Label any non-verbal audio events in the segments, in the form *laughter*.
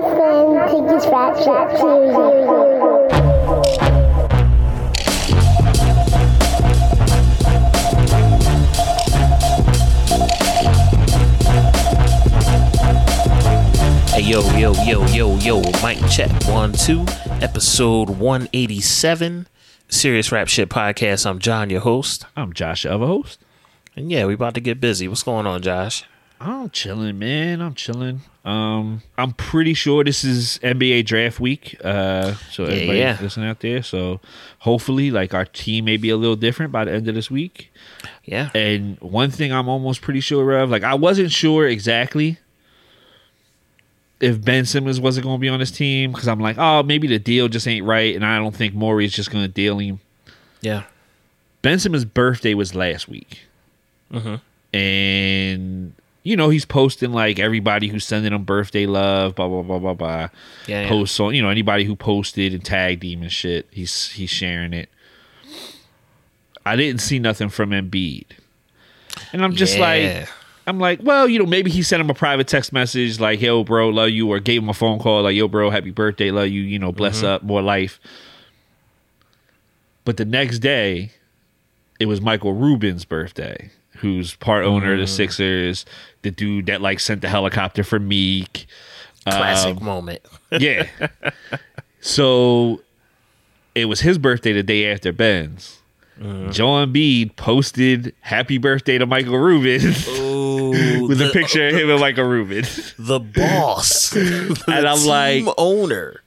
Tiggy's Rap Shit Series. Hey yo, yo, yo, yo, yo, mic check one, two, episode 187, Serious Rap Shit Podcast. I'm John, your host. I'm Josh, the other host. And yeah, we about to get busy. What's going on, Josh? I'm chilling, man. I'm chilling. Um, I'm pretty sure this is NBA draft week. Uh, so everybody yeah. listening out there. So hopefully, like our team may be a little different by the end of this week. Yeah. And one thing I'm almost pretty sure of, like I wasn't sure exactly if Ben Simmons wasn't going to be on this team because I'm like, oh, maybe the deal just ain't right, and I don't think Morey's just going to deal him. Yeah. Ben Simmons' birthday was last week. Mm-hmm. And you know, he's posting like everybody who's sending him birthday love, blah blah blah blah blah. Yeah, yeah. Posts on you know, anybody who posted and tagged him and shit, he's he's sharing it. I didn't see nothing from Embiid. And I'm just Yeah. like I'm like, well, you know, maybe he sent him a private text message like, yo, bro, love you, or gave him a phone call like, yo, bro, happy birthday, love you, you know, bless Mm-hmm. up, more life. But the next day, it was Michael Rubin's birthday, who's part owner of Mm. the Sixers, the dude that like sent the helicopter for Meek. Classic Um, moment. *laughs* yeah. so it was his birthday the day after Ben's. Mm-hmm. Joe Embiid posted "Happy Birthday" to Michael Rubin *laughs* Ooh, with the, a picture of him and Michael Rubin. The boss. *laughs* The And I'm like- owner.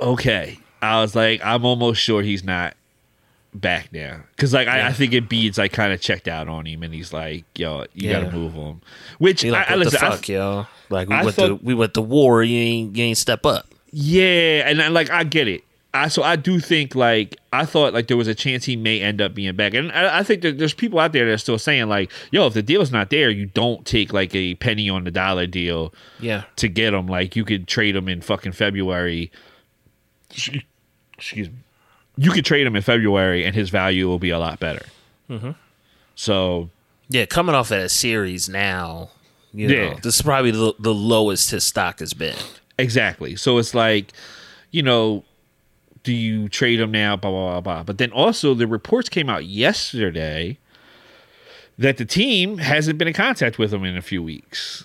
okay, I was like, I'm almost sure he's not back now because like I, I think Embiid's like kind of checked out on him, and he's like, "Yo, you Yeah. gotta move him." Which like, I, I listen, the I- fuck, yo? Like, we I went to thought- we went to war. You ain't you ain't step up. Yeah, and I, like I get it. I so I do think like I thought like there was a chance he may end up being back, and I, I think that there's people out there that are still saying like, "Yo, if the deal's not there, you don't take like a penny on the dollar deal Yeah. to get him. Like you could trade him in fucking February. Excuse me. You could trade him in February, and his value will be a lot better. Mm-hmm. So Yeah, coming off of that series now, you Yeah. know, this is probably the, the lowest his stock has been. Exactly. So it's like, you know, do you trade him now? Blah blah blah blah. But then also the reports came out yesterday that the team hasn't been in contact with him in a few weeks.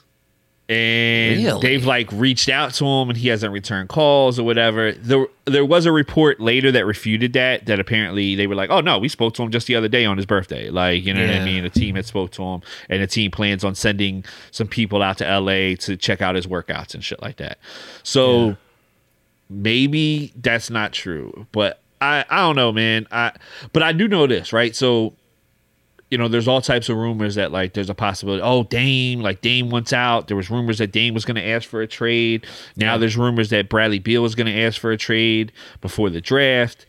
And Really? they've like reached out to him and he hasn't returned calls or whatever. There there was a report later that refuted that that apparently they were like, "Oh no, we spoke to him just the other day on his birthday." Like, you know what I mean? The team had spoke to him and the team plans on sending some people out to LA to check out his workouts and shit like that. So maybe that's not true, but I I don't know, man. I but I do know this, right? So you know, there's all types of rumors that like there's a possibility. Oh, Dame, like Dame wants out. There was rumors that Dame was going to ask for a trade. Now there's rumors that Bradley Beal was going to ask for a trade before the draft.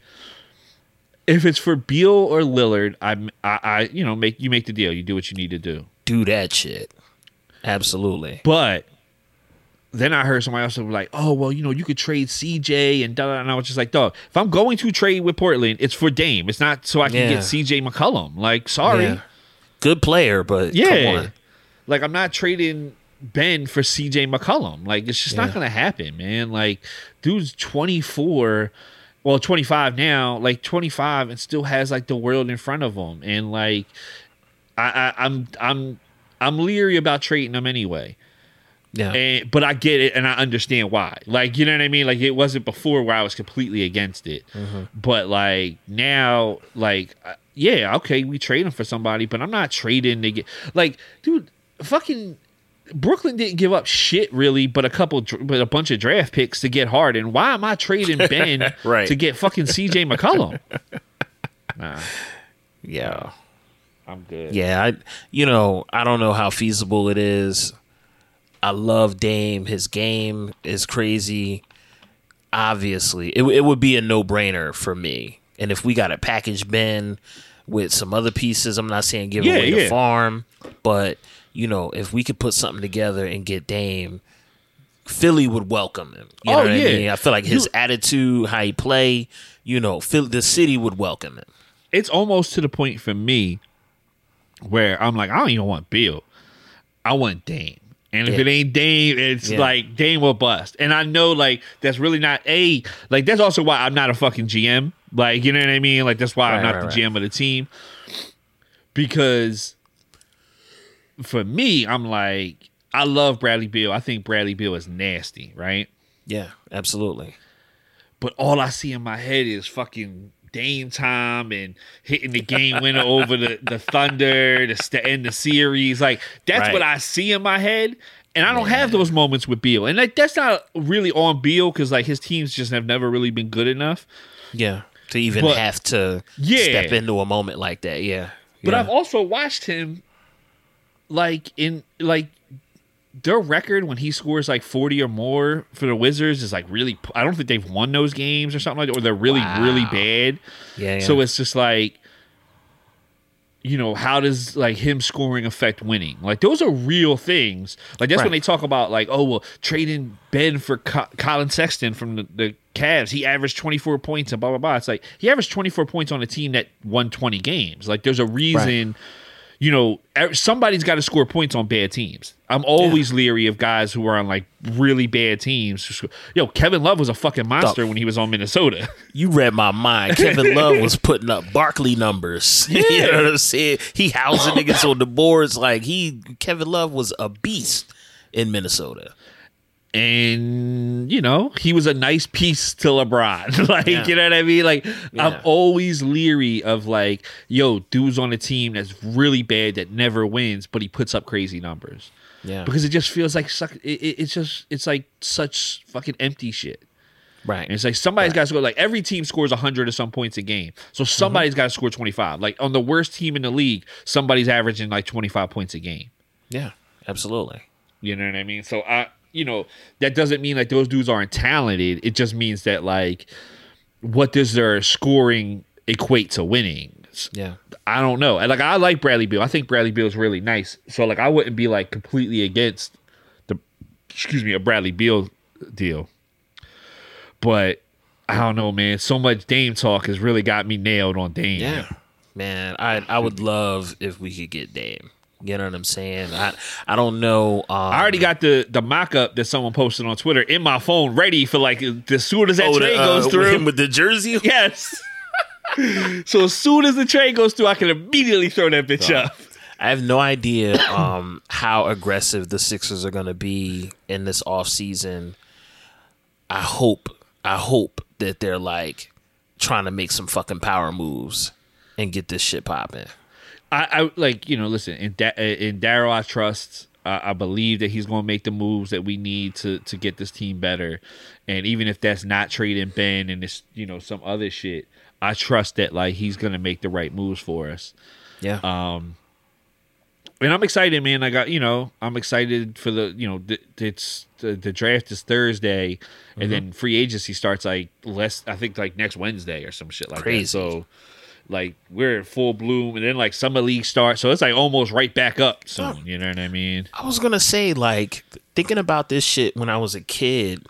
If it's for Beal or Lillard, I'm, I, I, you know, make you make the deal. You do what you need to do. Do that shit. Absolutely. But then I heard somebody else was like, "Oh, well, you know, you could trade CJ and da." da," And I was just like, "Dog, if I'm going to trade with Portland, it's for Dame. It's not so I can Yeah. get CJ McCollum. Like, sorry, Yeah. Good player, but yeah, come on. like I'm not trading Ben for CJ McCollum. Like, it's just Yeah. not gonna happen, man. Like, dude's 24, well, 25 now, like 25, and still has like the world in front of him, and like, I, I I'm I'm I'm leery about trading him anyway. Yeah. And but I get it and I understand why. Like, you know what I mean? Like it wasn't before where I was completely against it. Mm-hmm. But like now, like yeah, okay, we trade him for somebody, but I'm not trading to get like, dude, fucking Brooklyn didn't give up shit really, but a couple, but a bunch of draft picks to get Harden. Why am I trading *laughs* Ben Right. to get fucking CJ McCollum? *laughs* Nah, yeah. I'm good. Yeah, I you know, I don't know how feasible it is. I love Dame. His game is crazy. Obviously, it, it would be a no brainer for me. And if we got a package Ben with some other pieces, I'm not saying give Yeah, away the farm, but you know, if we could put something together and get Dame, Philly would welcome him. You oh, know Oh, what yeah. I mean? I feel like his You- attitude, how he play, you know, Philly, the city would welcome him. it's almost to the point for me where I'm like, I don't even want Beal. I want Dame. And if Yeah. it ain't Dame, it's Yeah. like Dame will bust. And I know like that's really not a like that's also why I'm not a fucking GM. Like, you know what I mean? Like that's why I'm not right, the GM of the team. Because for me, I'm like, I love Bradley Beal. I think Bradley Beal is nasty, right? Yeah, absolutely. But all I see in my head is fucking Dame time and hitting the game winner over the, the Thunder to st- end the series. Like that's Right. what I see in my head. And I don't have those moments with Beal. And like that's not really on Beal because like his teams just have never really been good enough. Yeah, to even But- have to Yeah. step into a moment like that. Yeah, But yeah. I've also watched him like in like their record when he scores like 40 or more for the Wizards is like really I don't think they've won those games or something like that or they're really really bad. yeah, yeah. So it's just like you know, how does like him scoring affect winning? Like those are real things. Like that's when they talk about like, oh well, trading Ben for Co- Collin Sexton from the, the Cavs, he averaged 24 points and blah blah blah. It's like he averaged 24 points on a team that won 20 games. Like there's a reason. You know, somebody's got to score points on bad teams. I'm always leery of guys who are on like really bad teams. Yo, Kevin Love was a fucking monster when he was on Minnesota. *laughs* you read my mind. Kevin Love was putting up Barkley numbers. *laughs* you know what I'm saying? He housing niggas on the boards like he. Kevin Love was a beast in Minnesota. And you know he was a nice piece to LeBron. *laughs* like Yeah. you know what I mean? Like I'm always leery of like, yo, dude's on a team that's really bad that never wins, but he puts up crazy numbers Yeah, because it just feels like suck. It, it- it's just it's like such fucking empty shit. right. And it's like somebody's got to score. Like every team scores 100 or some points a game, so mm-hmm. somebody's got to score 25. Like on the worst team in the league, somebody's averaging like 25 points a game. yeah, absolutely. You know what I mean? So I, you know, that doesn't mean like those dudes aren't talented. It just means that like, what does their scoring equate to winning? Yeah, I don't know. And, Like I like Bradley Beal. I think Bradley Beal is really nice. So like I wouldn't be like completely against the, excuse me, a Bradley Beal deal. But I don't know, man. So much Dame talk has really got me nailed on Dame. yeah, man. I I would love if we could get Dame. You know what I'm saying? I I don't know. Um, I already got the the mock up that someone posted on Twitter in my phone ready for like as soon as that oh, the, train uh, goes through. with the jersey. *laughs* Yes. *laughs* so as soon as the train goes through, I can immediately throw that bitch up. I have no idea um, how aggressive the Sixers are going to be in this offseason. I hope, I hope that they're like trying to make some fucking power moves and get this shit popping. I, I like you know, listen in da- in Daryl, I trust. I I believe that he's going to make the moves that we need to to get this team better. And even if that's not trading Ben and this, you know, some other shit, I trust that like he's going to make the right moves for us. Yeah, Um, and I'm excited, man. I got you know, I'm excited for the you know, th- it's the, the draft is Thursday, and then free agency starts like less. I think like next Wednesday or some shit like Crazy. that. So. Like we're in full bloom, and then like summer league starts, so it's like almost right back up soon. You know what I mean? I was gonna say like thinking about this shit when I was a kid,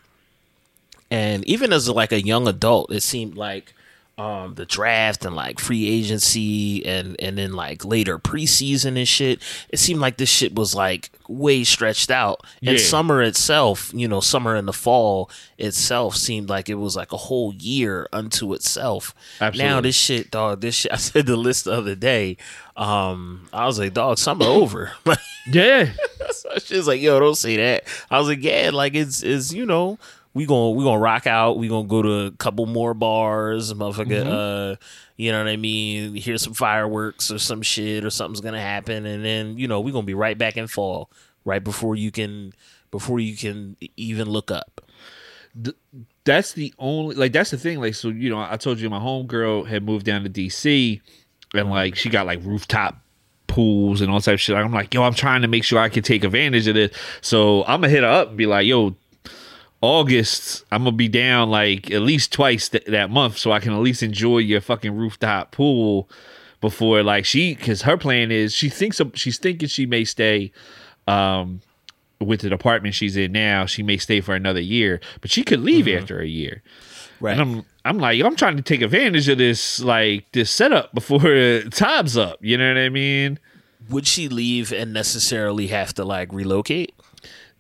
and even as like a young adult, it seemed like um, the draft and like free agency and and then like later preseason and shit. It seemed like this shit was like way stretched out. And Yeah. summer itself, you know, summer and the fall itself seemed like it was like a whole year unto itself. Now this shit, dog. This shit. *laughs* I said the list the other day. Um, I was like, dog, summer over. *laughs* Yeah, *laughs* so she's like, "Yo, don't say that." I was like, "Yeah, like it's it's you know we gonna we gonna rock out. We gonna go to a couple more bars, motherfucker. Uh, you know what I mean? Hear some fireworks or some shit or something's gonna happen, and then you know we gonna be right back in fall, right before you can before you can even look up. that's the only like that's the thing. Like so, you know, I told you my homegirl had moved down to DC, and like she got like rooftop pools and all type of shit. I'm like, yo, I'm trying to make sure I can take advantage of this. So I'm gonna hit her up and be like, yo, August, I'm gonna be down like at least twice th- that month, so I can at least enjoy your fucking rooftop pool before like she, because her plan is she thinks of, she's thinking she may stay. um with the department she's in now, she may stay for another year, but she could leave after a year. Right. And I'm I'm like, I'm trying to take advantage of this like this setup before *laughs* time's up. You know what I mean? Would she leave and necessarily have to like relocate?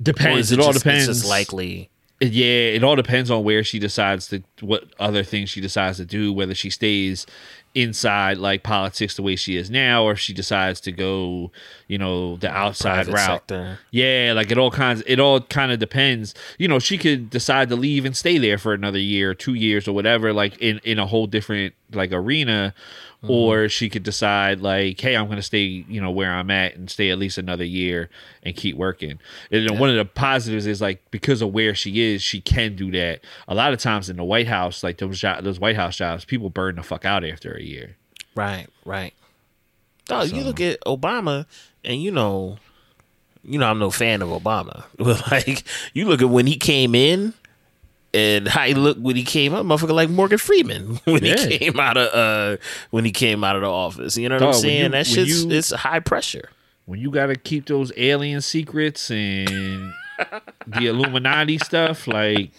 Depends. Or It, all just, depends. It's just likely. Yeah, it all depends on where she decides to what other things she decides to do, whether she stays inside like politics the way she is now, or if she decides to go, you know, the outside Private route. sector. Yeah, like it all kinds it all kind of depends. You know, she could decide to leave and stay there for another year, two years or whatever, like in in a whole different like arena. Mm-hmm. Or she could decide like, hey, I'm gonna stay, you know, where I'm at and stay at least another year and keep working. And then one of the positives is like because of where she is, she can do that. A lot of times in the White House, like those jo- those White House jobs, people burn the fuck out after a year. Right, right. Dog, you look at Obama, and you know, you know, I'm no fan of Obama. *laughs* But like, you look at when he came in, and *laughs* how he looked when he came up, motherfucker, like Morgan Freeman *laughs* when Yeah. he came out of uh when he came out of the office. You know what Dog, I'm saying? you- that shit's you- it's high pressure. when you got to keep those alien secrets and *laughs* the Illuminati stuff, like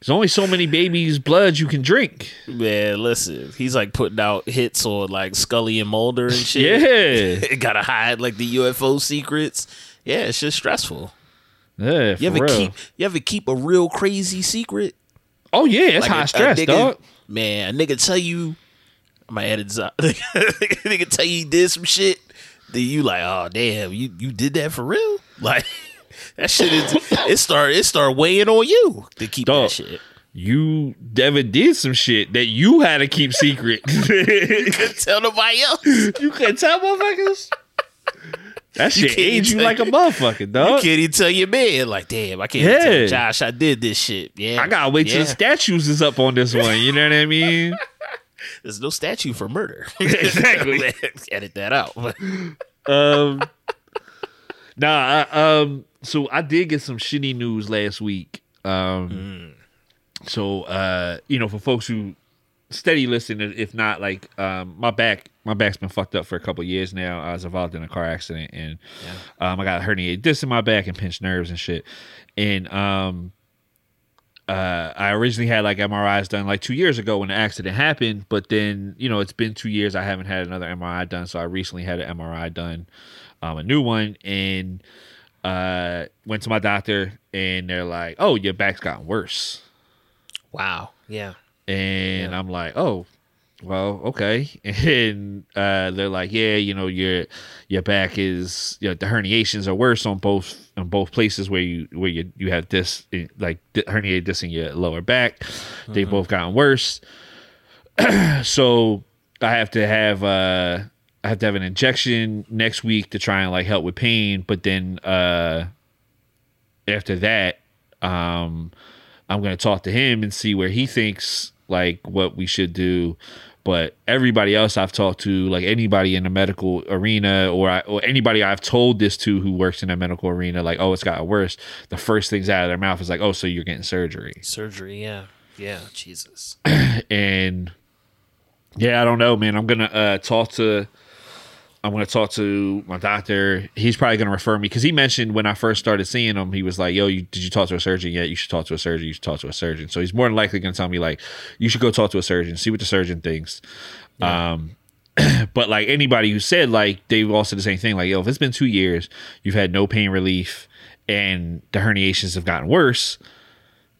there's only so many babies' blood you can drink. Man, listen, he's like putting out hits on like Scully and Mulder and shit. Yeah, gotta hide like the UFO secrets. Yeah, it's just stressful. Yeah, You ever real. keep you ever keep a real crazy secret? oh yeah, it's Like high a- a stress, nigga- dog. Man, a nigga tell you, I might edit this out. nigga tell you he did some shit. Then you like, oh damn, you you did that for real? *laughs* Like that shit is it start it start weighing on you to keep Dog. that shit. You never did some shit that you had to keep secret. *laughs* you Couldn't tell nobody else. *laughs* You couldn't tell motherfuckers. That shit age you like a *laughs* motherfucker, dog. You can't even tell your man. Like, damn, I can't Yeah. tell Josh I did this shit. Yeah. I gotta wait till the statues is up on this one. You know what I mean? *laughs* There's no statue for murder. *laughs* Exactly. Edit that out. um nah I, um so i did get some shitty news last week um so uh you know for folks who steady listen if not like um my back my back's been fucked up for a couple years now i was involved in a car accident and um i got a herniated disc in my back and pinched nerves and shit and um uh, I originally had like MRIs done like two years ago when the accident happened, but then you know it's been two years. I haven't had another MRI done, so I recently had an MRI done, um, a new one, and uh, went to my doctor, and they're like, "Oh, your back's gotten worse," wow. Yeah. And I'm like, "Oh, well, okay," *laughs* and uh, they're like, "Yeah, you know your your back is you know the herniations are worse on both on both places where you where you you have this like di- herniated disc in your lower back. They both gotten worse. *clears throat* so I have to have uh I have to have an injection next week to try and like help with pain, but then uh after that, um I'm gonna talk to him and see where he thinks like what we should do. But everybody else I've talked to, like anybody in the medical arena, or I, or anybody I've told this to who works in the medical arena, like, oh, it's gotten worse. The first things out of their mouth is like, oh, so you're getting surgery Surgery. Yeah. Yeah. Jesus. *clears throat* and yeah, I don't know, man. I'm gonna uh, talk to. I'm gonna talk to my doctor. He's probably gonna refer me because he mentioned when I first started seeing him, he was like, "Yo, you, did you talk to a surgeon yet? You should talk to a surgeon. You should talk to a surgeon." So he's more than likely gonna tell me like, "You should go talk to a surgeon. See what the surgeon thinks." Um, *clears throat* but like anybody who said like they all said the same thing. Like, yo, if it's been two years, you've had no pain relief, and the herniations have gotten worse,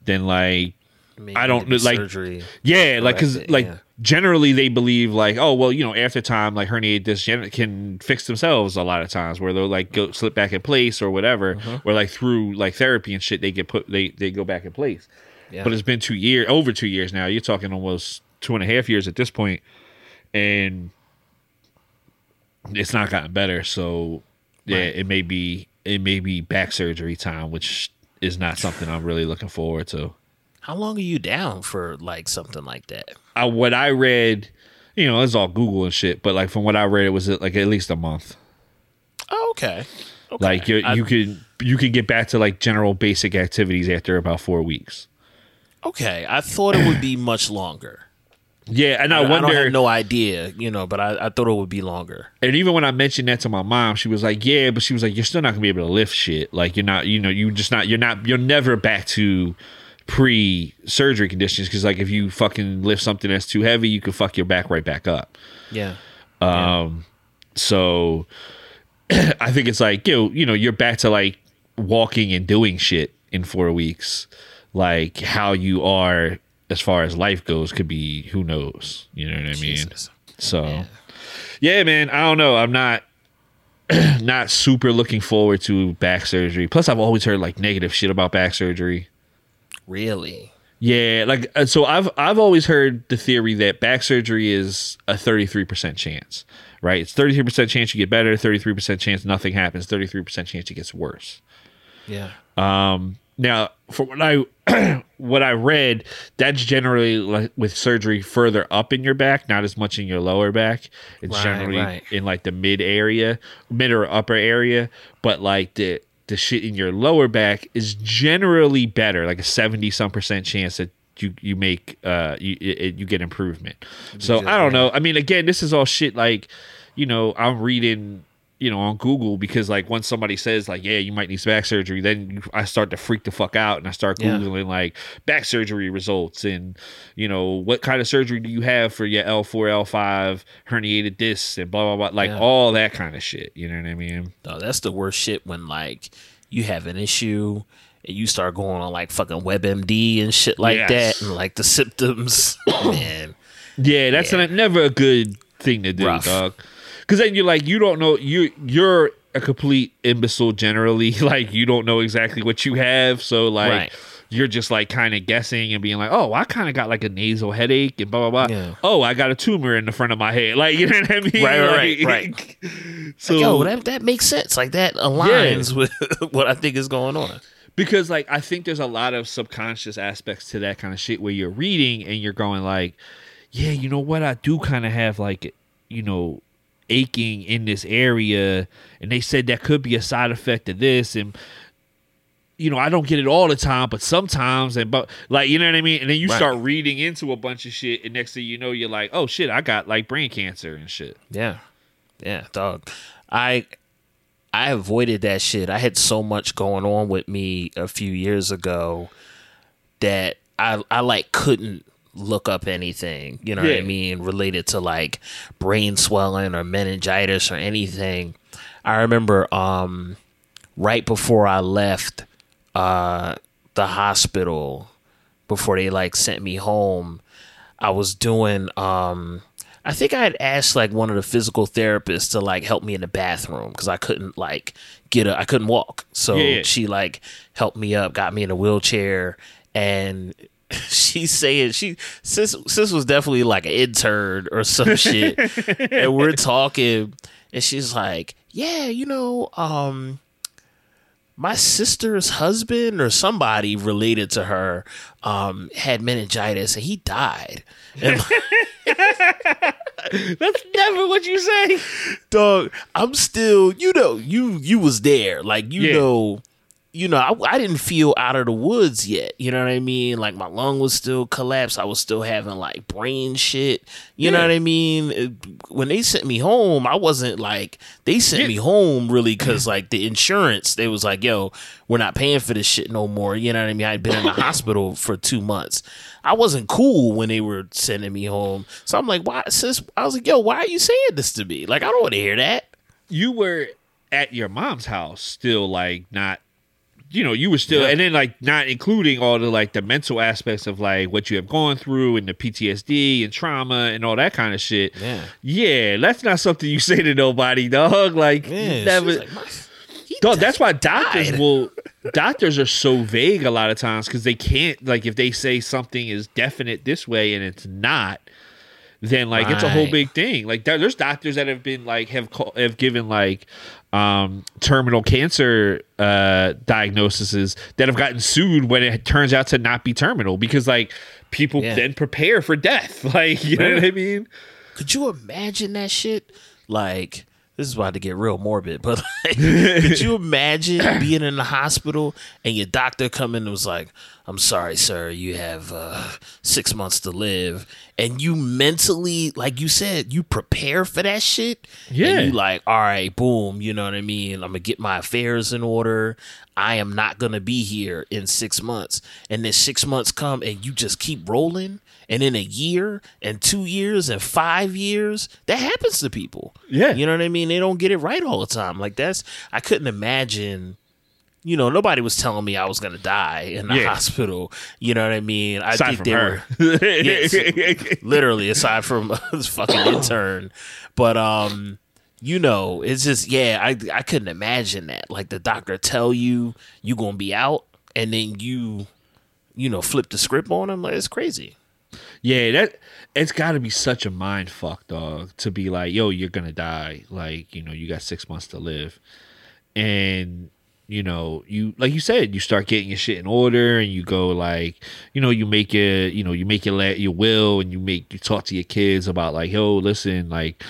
then like Maybe I don't like surgery. yeah, like because like yeah. Generally they believe like oh well you know after time like herniated discs can fix themselves a lot of times where they'll like go slip back in place or whatever Uh-huh. or like through like therapy and shit they get put they they go back in place. Yeah. But it's been two years over two years now. You're talking almost two and a half years at this point, and it's not gotten better. So yeah, Right. it may be it may be back surgery time, which is not something I'm really looking forward to. How long are you down for like something like that? I, what I read, you know, it's all Google and shit, but like from what I read, it was like at least a month. Oh, okay. okay. Like you, I- you could you could get back to like general basic activities after about four weeks. okay. I thought it would be *clears throat* much longer. Yeah, and I, I, I wonder. don't have no idea, you know, but I, I thought it would be longer. and even when I mentioned that to my mom, she was like, "Yeah," but she was like, "You're still not gonna be able to lift shit. Like you're not, you know, you just not, you're not, you're never back to." Pre-surgery conditions because like if you fucking lift something that's too heavy you could fuck your back right back up Yeah. Um, so *clears throat* I think it's like you know, you know, you're back to like walking and doing shit in four weeks, like how you are as far as life goes could be who knows. You know what I mean? Jesus. So yeah, man, I don't know. I'm not *clears throat* not super looking forward to back surgery. Plus I've always heard like negative shit about back surgery. Really? Yeah, like uh, so I've I've always heard the theory that back surgery is a 33% chance, right? It's 33% chance you get better, 33% chance nothing happens, 33% chance it gets worse. Yeah. Um now for what I *clears throat* what I read, that's generally like with surgery further up in your back, not as much in your lower back. It's Right, generally right. in like the mid area, mid or upper area, but like the the shit in your lower back is generally better, like a 70 some percent chance that you you make uh you it, you get improvement. So I don't know. I mean again, this is all shit like you know, I'm reading you know on Google because like once somebody says like yeah you might need back surgery then you, I start to freak the fuck out and I start Yeah. googling like back surgery results and you know what kind of surgery do you have for your L4 L5 herniated discs and blah blah blah like Yeah. all that kind of shit you know what I mean No, that's the worst shit when like you have an issue and you start going on like fucking WebMD and shit like Yes. that, and like the symptoms, *coughs* man. yeah that's Yeah. never a good thing to do Rough. dog because then you're like you don't know you you're a complete imbecile generally *laughs* like you don't know exactly what you have so like Right. you're just like kind of guessing and being like, oh, I kind of got like a nasal headache and blah blah blah. Yeah. Oh, I got a tumor in the front of my head. *laughs* Like you know what I mean? Right, right, Like, right, *laughs* So Yo, that that makes sense. Like that aligns with what I think is going on. because like I think there's a lot of subconscious aspects to that kind of shit where you're reading and you're going like, yeah, you know what? I do kind of have like, you know, aching in this area, and they said that could be a side effect of this and. You know, I don't get it all the time, but sometimes, and but like, you know what I mean. And then you Right. start reading into a bunch of shit, and next thing you know, you're like, "Oh shit, I got like brain cancer and shit." Yeah, yeah, dog. I I avoided that shit. I had so much going on with me a few years ago that I I like couldn't look up anything. You know what I mean, related to like brain swelling or meningitis or anything. I remember um right before I left uh the hospital before they like sent me home I was doing um I think I had asked like one of the physical therapists to like help me in the bathroom because I couldn't like get up I couldn't walk. So Yeah, yeah. she like helped me up, got me in a wheelchair and *laughs* she's saying she sis sis was definitely like an intern or some *laughs* shit. and we're talking and she's like, Yeah, you know, um my sister's husband or somebody related to her um, had meningitis and he died. And *laughs* That's never what you say. dog, I'm still, you know, you you was there, like you Yeah. know, you know, I, I didn't feel out of the woods yet. You know what I mean? Like my lung was still collapsed. I was still having like brain shit. You know what I mean? When they sent me home, I wasn't like they sent Yeah. me home really because like the insurance. They was like, "Yo, we're not paying for this shit no more." You know what I mean? I'd been in the *laughs* hospital for two months. I wasn't cool when they were sending me home. So I'm like, "Why, sis?" I was like, "Yo, why are you saying this to me? Like, I don't want to hear that." you were at your mom's house still like not you know you were still Yeah. and then like not including all the like the mental aspects of like what you have gone through and the ptsd and trauma and all that kind of shit Yeah. yeah that's not something you say to nobody dog like Yeah, never like, Dog, that's why doctors died. will *laughs* doctors are so vague a lot of times because they can't like if they say something is definite this way and it's not then like it's a whole big thing. Like there, there's doctors that have been like have call, have given like um terminal cancer uh diagnoses that have gotten sued when it turns out to not be terminal because like people Yeah. then prepare for death. *laughs* Like you know what i mean? Could you imagine that shit? Like, this is about to get real morbid, but like, could you *laughs* imagine being in the hospital and your doctor come in and was like, "I'm sorry, sir, you have uh, six months to live," and you mentally, like you said, you prepare for that shit. Yeah. and you like, all right, boom, you know what I mean? I'm gonna get my affairs in order. I am not gonna be here in six months, and then six months come and you just keep rolling. And in a year and two years and five years, that happens to people. Yeah. You know what I mean? They don't get it right all the time. Like that's I couldn't imagine you know, nobody was telling me I was gonna die in the Yeah. hospital. You know what I mean? I Aside think from they her. were Yes. *laughs* literally aside from *laughs* this fucking intern. But um, you know, it's just yeah, I I couldn't imagine that. Like the doctor tell you you gonna be out, and then you, you know, flip the script on him. Like it's crazy. Yeah, that it's got to be such a mind fuck, dog, to be like, yo, you're gonna die. Like, you know, you got six months to live, and you know, you like you said, you start getting your shit in order, and you go like, you know, you make it you know, you make your your will, and you make you talk to your kids about like, yo, listen, like,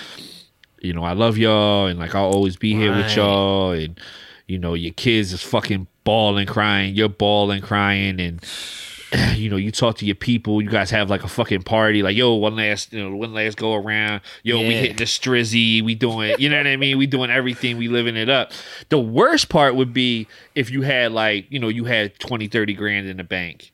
you know, I love y'all, and like I'll always be here with y'all, and you know, your kids is fucking bawling, crying, you're bawling, crying, and *clears throat* you know, you talk to your people, you guys have like a fucking party, like, yo, one last, you know, one last go around. Yo, we Yeah. hitting the strizzy, we doing, you know what I mean? We doing everything, we living it up. The worst part would be if you had like, you know, you had 20, 30 grand in the bank.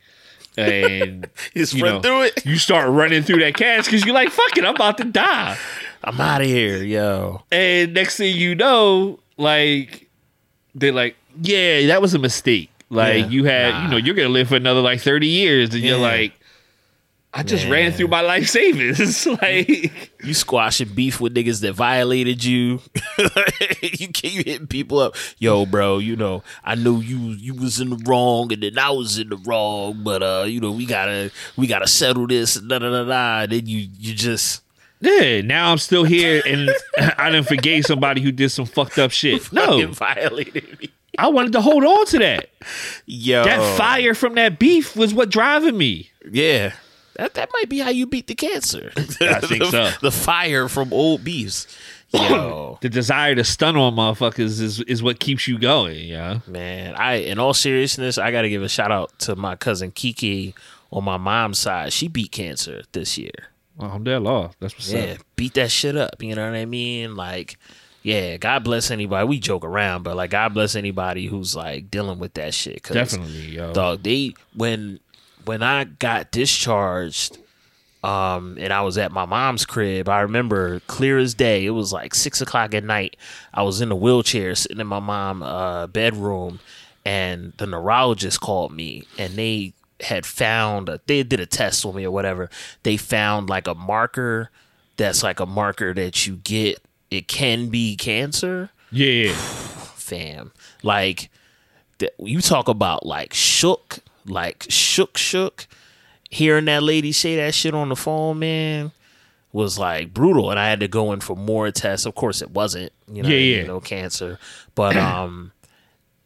And *laughs* Just you know, through it. you start running through that cash because you're like, fuck it, I'm about to die. I'm out of here, yo. And next thing you know, like they're like, yeah, that was a mistake. Like Yeah. you had, Nah. you know, you're gonna live for another like 30 years, and you're like, I just Man. ran through my life savings. *laughs* like, You squashing beef with niggas that violated you. *laughs* you can you hitting people up. Yo, bro, you know, I knew you you was in the wrong and then I was in the wrong, but uh, you know, we gotta we gotta settle this and da da da da. Then you you just yeah, now I'm still here, and *laughs* I didn't forgave somebody who did some fucked up shit. No, fucking violated me. I wanted to hold on to that. Yo. That fire from that beef was what driving me. Yeah. That that might be how you beat the cancer. *laughs* I think the, so. *laughs* The fire from old beefs. Yo. *clears throat* The desire to stun on motherfuckers is is what keeps you going. Yeah. Man, I in all seriousness, I got to give a shout out to my cousin Kiki on my mom's side. She beat cancer this year. I'm dead law. That's what's Yeah, up. beat that shit up. You know what I mean? Like, yeah, God bless anybody. We joke around, but like, God bless anybody who's like dealing with that shit. 'cause, Definitely, yo. dog. They when when I got discharged, um, and I was at my mom's crib. I remember clear as day. It was like six o'clock at night. I was in a wheelchair sitting in my mom' uh, bedroom, and the neurologist called me, and they had found a, they did a test on me or whatever. They found like a marker that's like a marker that you get. It can be cancer Yeah. *sighs* fam. Like th- you talk about like shook, like shook, shook. Hearing that lady say that shit on the phone, man, was like brutal. And I had to go in for more tests. Of course, it wasn't, you know, Yeah, you yeah. know, cancer. But um,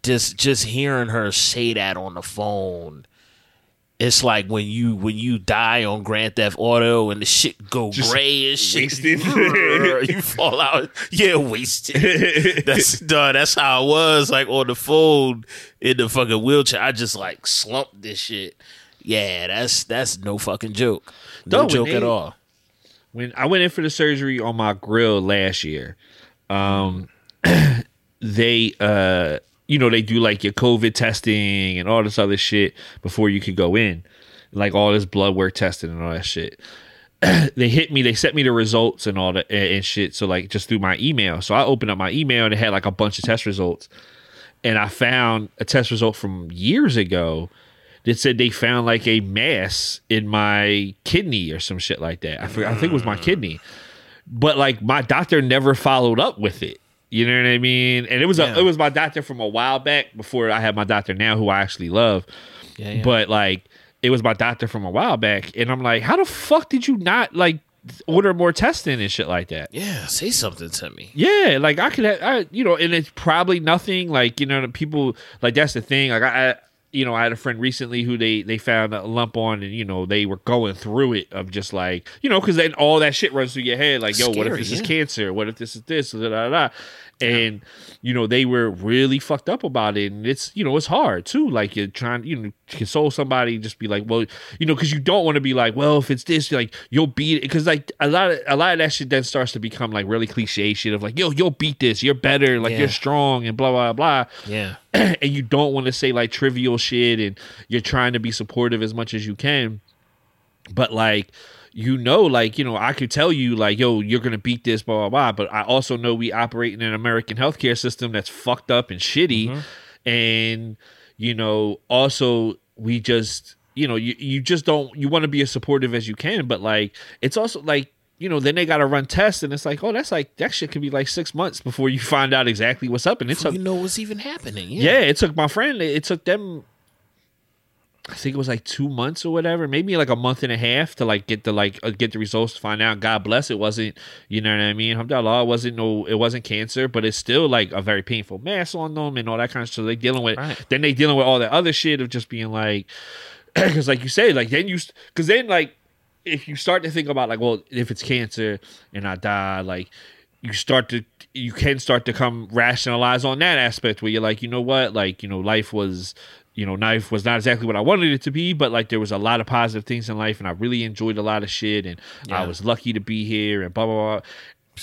just just hearing her say that on the phone. It's like when you when you die on Grand Theft Auto and the shit go gray and shit. wasted. *laughs* you fall out. Yeah, wasted. *laughs* That's done. That's how I was. Like on the phone in the fucking wheelchair. I just like slumped this shit. Yeah, that's that's no fucking joke. No Dog, when joke they- at all. when I went in for the surgery on my grill last year, um, *clears throat* they uh, you know, they do like your COVID testing and all this other shit before you could go in, like all this blood work testing and all that shit. *clears throat* they hit me, they sent me the results and all that and, shit. So like just through my email. So I opened up my email and it had like a bunch of test results, and I found a test result from years ago that said they found like a mass in my kidney or some shit like that. I forgot, I think it was my mm. kidney, but like my doctor never followed up with it. You know what I mean? And it was Yeah. a, it was my doctor from a while back before I had my doctor now, who I actually love. Yeah, yeah. But like, it was my doctor from a while back, and I'm like, how the fuck did you not like order more testing and shit like that? yeah, say something to me. Yeah, like I could, have, I, you know, and it's probably nothing. Like you know, the people like that's the thing. Like I, I, you know, I had a friend recently who they they found a lump on, and you know, they were going through it of just like you know, because then all that shit runs through your head. Like, yo, what if Scary, this is cancer? What if this is this? Da, da, da, And you know, they were really fucked up about it, and it's you know, it's hard too. Like you're trying, you know, to console somebody, just be like, well, you know, because you don't want to be like, well, if it's this, like you'll beat it, because like a lot of a lot of that shit then starts to become like really cliche shit of like, yo, you'll beat this, you're better, like Yeah. you're strong, and blah blah blah. Yeah. *clears throat* and you don't want to say like trivial shit, and you're trying to be supportive as much as you can, but like. You know, like you know, I could tell you, like, yo, you're gonna beat this, blah blah blah. But I also know we operate in an American healthcare system that's fucked up and shitty, mm-hmm. and you know also we just you know you, you just don't you want to be as supportive as you can but like it's also like you know then they got to run tests and it's like oh that's like that shit could be like six months before you *laughs* find out exactly what's up and it took you know what's even happening. yeah Yeah. it took my friend it took them I think it was like two months or whatever, maybe like a month and a half to like get the like uh, get the results to find out. God bless, it wasn't, you know what I mean. Alhamdulillah, it wasn't no, it wasn't cancer, but it's still like a very painful mass on them and all that kind of stuff. They dealing with, Right. then they dealing with all that other shit of just being like, *clears throat* because like you say, like then you, because then like if you start to think about like, well, if it's cancer and I die, like you start to you can start to come rationalize on that aspect where you're like, you know what, like you know, life was. You know, life was not exactly what I wanted it to be, but like there was a lot of positive things in life, and I really enjoyed a lot of shit, and I was lucky to be here, and blah blah blah.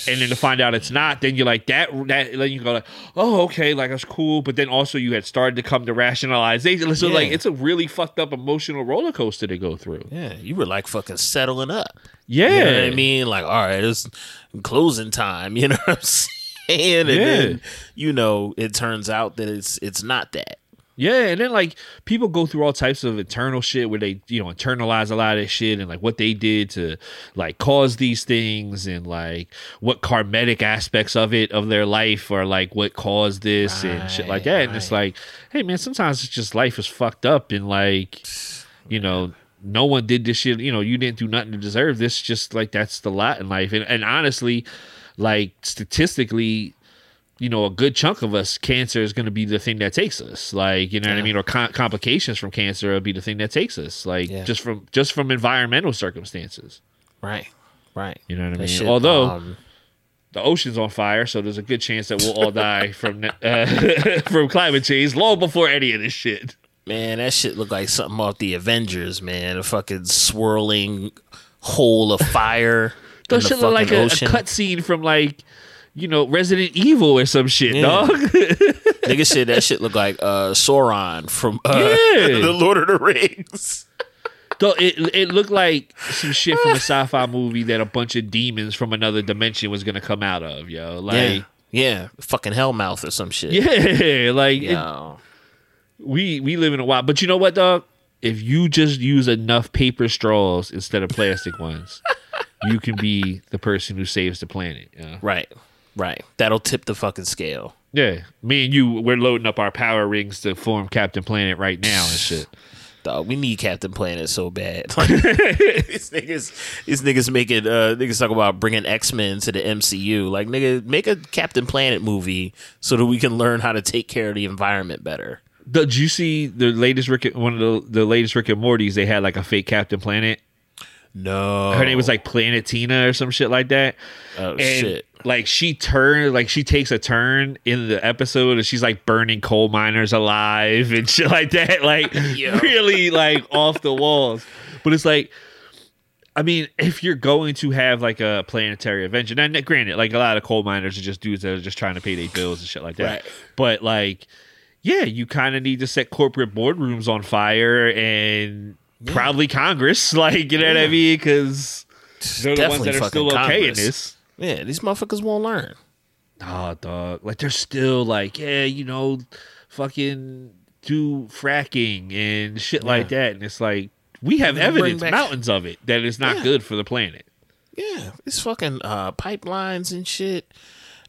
And then to find out it's not, then you're like that. That then you go like, oh okay, like that's cool. But then also you had started to come to rationalization. So like it's a really fucked up emotional roller coaster to go through. Yeah, you were like fucking settling up. Yeah, You know what I mean? Like, all right, it's closing time. *laughs* You know what I'm saying? And Yeah. then, you know, it turns out that it's it's not that. Yeah, and then like people go through all types of internal shit where they, you know, internalize a lot of shit and like what they did to like cause these things and like what karmatic aspects of it of their life or like what caused this and shit like Right, that. And it's like, hey man, sometimes it's just life is fucked up and like, you know, no one did this shit. You know, you didn't do nothing to deserve this. Just like that's the lot in life. And and honestly, like statistically, you know, a good chunk of us, cancer is going to be the thing that takes us. Like, you know what I mean, or com- complications from cancer will be the thing that takes us. Like, Yeah. just from just from environmental circumstances. Right. Right. You know what I mean? shit, Although um, the ocean's on fire, so there's a good chance that we'll all die *laughs* from uh, *laughs* from climate change long before any of this shit. man, that shit looked like something off the Avengers, man. A fucking swirling hole of fire. *laughs* Those shit look like a, a cutscene from like, you know, Resident Evil or some shit, Yeah. dog. *laughs* Nigga said that shit looked like uh, Sauron from uh, Yeah. *laughs* the Lord of the Rings. Though it it looked like some shit from a sci-fi movie that a bunch of demons from another dimension was gonna come out of, yo. Like, Yeah. Fucking Hellmouth or some shit. yeah, *laughs* like it- we we live in a while. But you know what, dog? If you just use enough paper straws instead of plastic ones, you can be the person who saves the planet. Yeah, Right. Right. That'll tip the fucking scale. yeah. Me and you, we're loading up our power rings to form Captain Planet right now and shit. *laughs* Dog, we need Captain Planet so bad. *laughs* Like, these niggas, these niggas making uh, niggas talk about bringing X Men to the MCU. Like, nigga, make a Captain Planet movie so that we can learn how to take care of the environment better. Did you see the latest Rick? One of the the latest Rick and Morty's? They had like a fake Captain Planet. No, Her name was like Planetina or some shit like that. oh and shit. like she turned like she takes a turn in the episode and she's like burning coal miners alive and *laughs* shit like that like *laughs* really like off the walls but it's like i mean if you're going to have like a planetary adventure now granted like a lot of coal miners are just dudes that are just trying to pay their bills and shit like that Right. but like yeah you kind of need to set corporate boardrooms on fire and probably congress *laughs* like you know what i mean because they're the ones that are still fucking okay in this Yeah, these motherfuckers won't learn. Oh, dog. Like they're still like, yeah, you know, fucking do fracking and shit like that. And it's like we have evidence, back- mountains of it, that it's not Yeah. good for the planet. Yeah, it's fucking uh, pipelines and shit.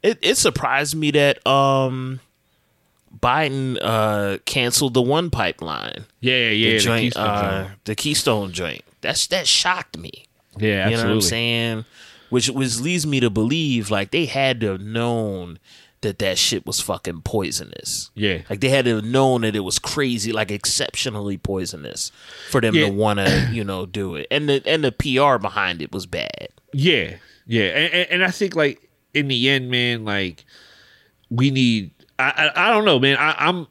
It it surprised me that um Biden uh canceled the one pipeline, Yeah, yeah, the the joint, Keystone uh, Zone. the Keystone joint. That's that shocked me. Yeah, You know what I'm absolutely. saying? Which which leads me to believe like they had to have known that that shit was fucking poisonous. Yeah. Like they had to have known that it was crazy, like exceptionally poisonous, for them Yeah. to want to, you know, do it. And the and the PR behind it was bad. Yeah, yeah, and, and, and I think like in the end, man, like we need. I I, I don't know, man. I, I'm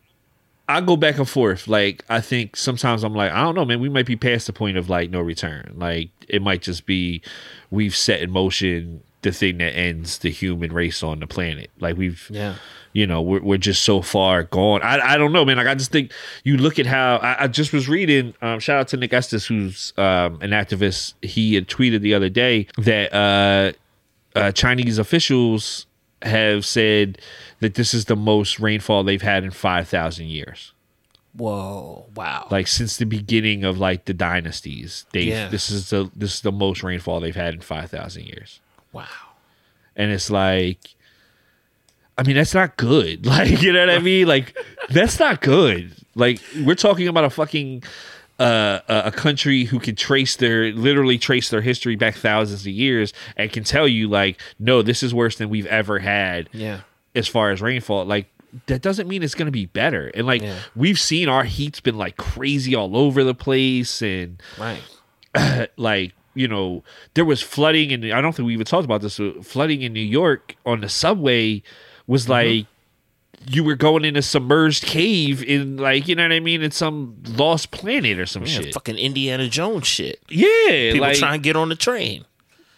I go back and forth. Like I think sometimes I'm like, I don't know, man. We might be past the point of like no return. Like it might just be we've set in motion the thing that ends the human race on the planet. Like we've Yeah. you know we're, we're just so far gone I, I don't know man like i just think you look at how i, I just was reading um, shout out to nick estes who's um, an activist he had tweeted the other day that uh, uh, chinese officials have said that this is the most rainfall they've had in 5,000 years. Whoa! Wow! Like since the beginning of like the dynasties, they Yeah. this is the this is the most rainfall they've had in 5,000 years. wow! And it's like I mean, that's not good. *laughs* Like, you know what I mean? Like that's not good. Like we're talking about a fucking uh, a a country who can trace their literally trace their history back thousands of years and can tell you like no this is worse than we've ever had Yeah. as far as rainfall like that doesn't mean it's going to be better and like Yeah. we've seen our heat's been like crazy all over the place and Right. *clears throat* like you know there was flooding and i don't think we even talked about this flooding in new york on the subway was Mm-hmm. like you were going in a submerged cave in like you know what i mean in some lost planet or some Yeah, shit fucking Indiana Jones shit. yeah People like trying to get on the train.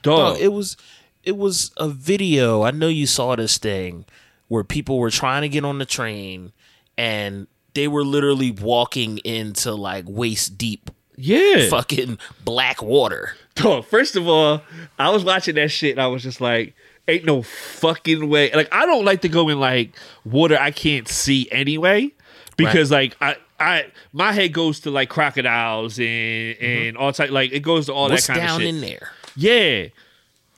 dog, Dog, it was it was a video. I know you saw this thing where people were trying to get on the train and they were literally walking into like waist deep yeah fucking black water. Dog, first of all, I was watching that shit and I was just like, ain't no fucking way. Like, I don't like to go in like water I can't see anyway. Because like I I my head goes to like crocodiles and mm-hmm. and all type like it goes to all What's that kind down of shit. in there? Yeah.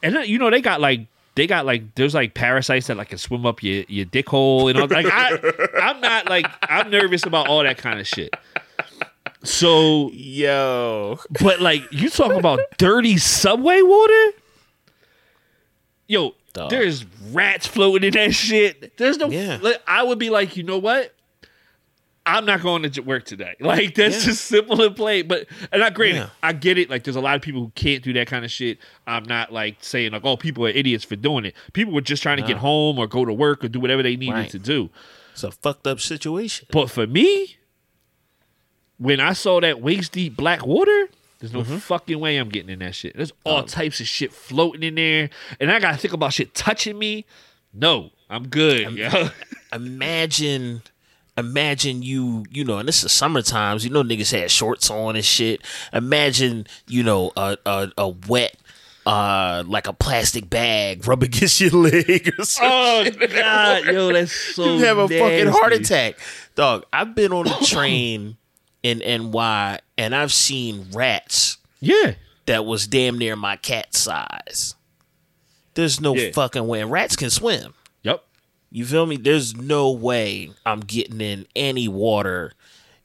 And you know, they got like they got like there's like parasites that like can swim up your your dick hole and all like I *laughs* I'm not like I'm nervous about all that kind of shit. So Yo. but like you talking about dirty subway water? Yo, Dog. there's rats floating in that shit. There's no. Yeah. like, I would be like, you know what? I'm not going to work today. *laughs* Like that's Yeah. just simple and plain. But and I granted, Yeah. I get it. Like there's a lot of people who can't do that kind of shit. I'm not like saying like, oh, people are idiots for doing it. People were just trying to get home or go to work or do whatever they needed Right. to do. It's a fucked up situation. But for me, when I saw that waist deep black water, there's no Mm-hmm. fucking way I'm getting in that shit. There's all types of shit floating in there, and I gotta think about shit touching me. No, I'm good. yo. *laughs* imagine imagine you you know and this is summer times you know niggas had shorts on and shit imagine you know a a, a wet uh like a plastic bag rub *laughs* against your leg or something oh god, yo, that's *laughs* so. you have a fucking heart attack dog i've been on a *coughs* train in ny and i've seen rats Yeah, that was damn near my cat size. There's no Yeah. fucking way. And rats can swim. Yep. you feel me? There's no way I'm getting in any water,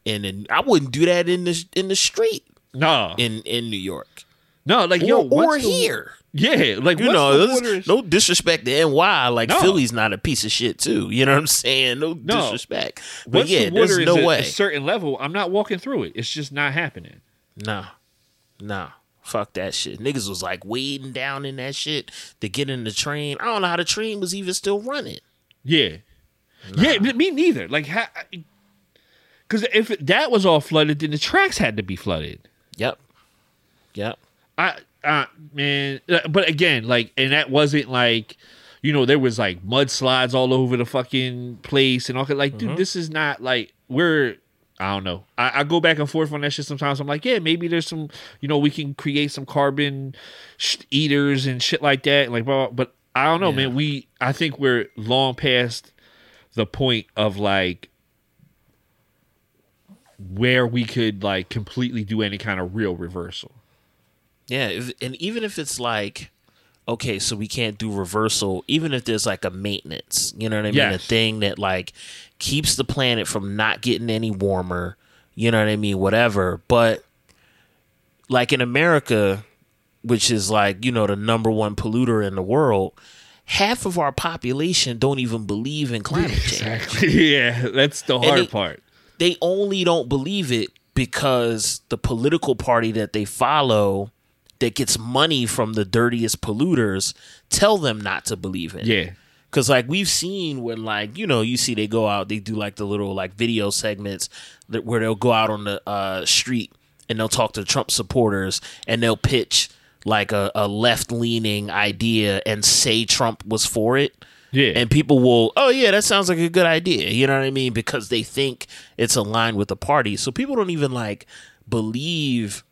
and I wouldn't do that in the in the street. No, in in New York no, like or, yo, or the- here. Yeah, like You know, the there's water is- no disrespect to NY. Like No. Philly's not a piece of shit too. You know what I'm saying? No, No. disrespect. But once yeah, the there's no at way. a certain level, I'm not walking through it. It's just not happening. Nah, nah. Fuck that shit. Niggas was like wading down in that shit to get in the train. I don't know how the train was even still running. Yeah. Yeah, me- me neither. Like, because if that was all flooded, then the tracks had to be flooded. Yep. Yep. I, uh, man, but again, like, and that wasn't like, you know, there was like mudslides all over the fucking place and all. that. Like, dude, this is not like we're. I don't know. I, I go back and forth on that shit sometimes. I'm like, yeah, maybe there's some, you know, we can create some carbon sh- eaters and shit like that. Like, blah, blah, but I don't know, Yeah. man. We, I think we're long past the point of like where we could like completely do any kind of real reversal. Yeah, if, and even if it's like, okay, so we can't do reversal, even if there's like a maintenance, you know what I mean? A thing that like keeps the planet from not getting any warmer, you know what I mean? Whatever. But like in America, which is like, you know, the number one polluter in the world, half of our population don't even believe in climate *laughs* change. *laughs* yeah, that's the hard it- part. they only don't believe it because the political party that they follow that gets money from the dirtiest polluters tell them not to believe it. Yeah. Cause like we've seen when like you know you see they go out they do like the little like video segments that where they'll go out on the uh, street and they'll talk to Trump supporters and they'll pitch like a, a left leaning idea and say Trump was for it Yeah. and people will oh yeah that sounds like a good idea you know what i mean because they think it's aligned with the party so people don't even like believe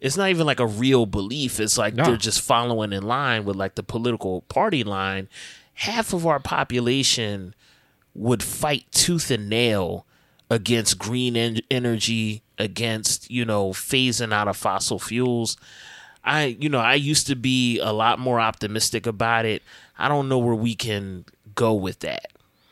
it's not even like a real belief it's like No. they're just following in line with like the political party line half of our population would fight tooth and nail against green en- energy, against, you know, phasing out of fossil fuels. I, you know, I used to be a lot more optimistic about it. I don't know where we can go with that.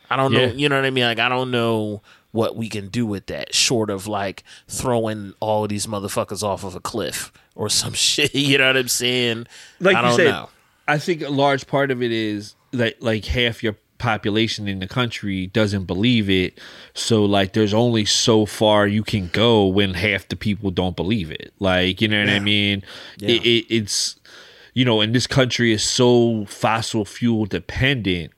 I don't Yeah. know, you know what I mean? Like, I don't know what we can do with that, short of like throwing all of these motherfuckers off of a cliff or some *laughs* shit. You know what I'm saying? like I you don't said, know. I think a large part of it is that like half your population in the country doesn't believe it. So like there's only so far you can go when half the people don't believe it. Like, you know what I mean? Yeah. It, it, it's you know, and this country is so fossil fuel dependent.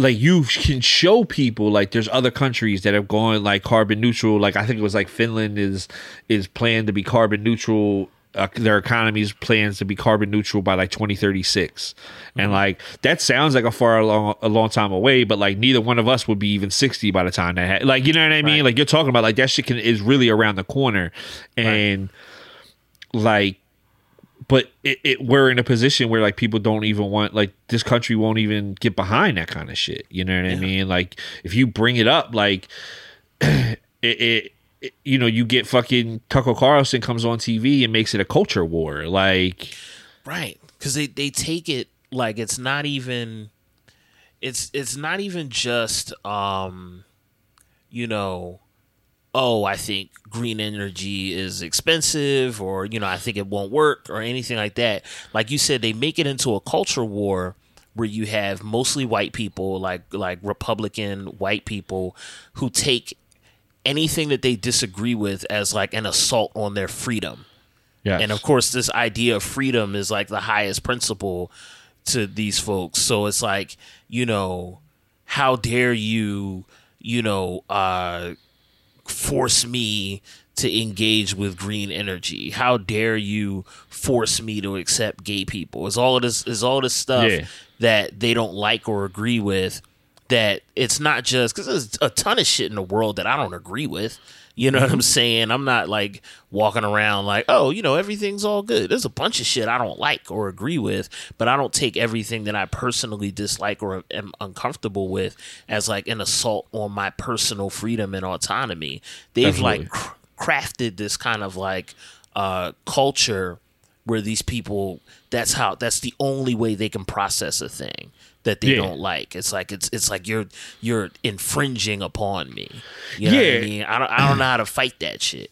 Like you can show people like there's other countries that have gone like carbon neutral. Like I think it was like Finland is is planned to be carbon neutral. Uh, their economy's plans to be carbon neutral by like 2036 and like that sounds like a far long a long time away but like neither one of us would be even 60 by the time that ha- like you know what i mean? Right. like you're talking about like that shit can, is really around the corner. And like but it, it we're in a position where like people don't even want like this country won't even get behind that kind of shit. You know what i mean? Like if you bring it up like *clears throat* it, it, it you know you get fucking tucker carlson comes on tv and makes it a culture war. Like Right. Cuz they they take it like it's not even it's it's not even just um you know oh I think green energy is expensive or you know I think it won't work or anything like that. Like you said they make it into a culture war where you have mostly white people like like republican white people who take anything that they disagree with as like an assault on their freedom. yeah And of course, this idea of freedom is like the highest principle to these folks. So it's like, you know, how dare you, you know, uh, force me to engage with green energy? How dare you force me to accept gay people? Is all of this is all this stuff Yeah. that they don't like or agree with. That it's not just because there's a ton of shit in the world that I don't agree with. You know what I'm saying? I'm not like walking around like, oh, you know, everything's all good. There's a bunch of shit I don't like or agree with, but I don't take everything that I personally dislike or am uncomfortable with as like an assault on my personal freedom and autonomy. They've Absolutely. like cr- crafted this kind of like uh, culture where these people that's how that's the only way they can process a thing that they Yeah. don't like. It's like it's it's like you're you're infringing upon me. You know what Yeah. I mean? I don't I don't know how to fight that shit.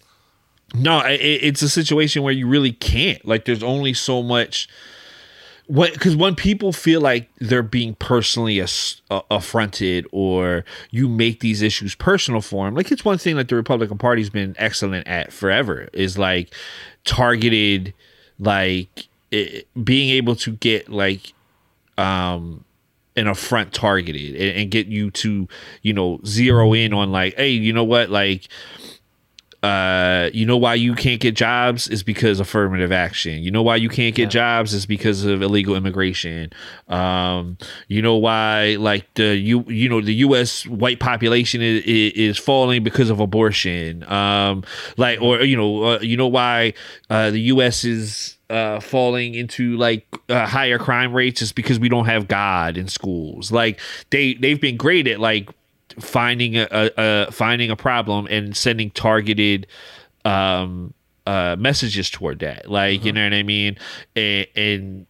No, it, it's a situation where you really can't. Like, there's only so much. What? Because when people feel like they're being personally ass- uh, affronted, or you make these issues personal for them, like it's one thing that the Republican Party's been excellent at forever is like targeted, like it, being able to get like um an affront targeted and, and get you to you know zero in on like hey you know what? Like uh you know why you can't get jobs? Is because affirmative action. You know why you can't get jobs? Is because of illegal immigration. Um you know why like the you you know the US white population is, is falling because of abortion. Um like or you know uh, you know why uh the US is uh, falling into like uh, higher crime rates is because we don't have God in schools. Like they they've been great at like finding a, a, a finding a problem and sending targeted um uh messages toward that. Like you know what i mean? And, and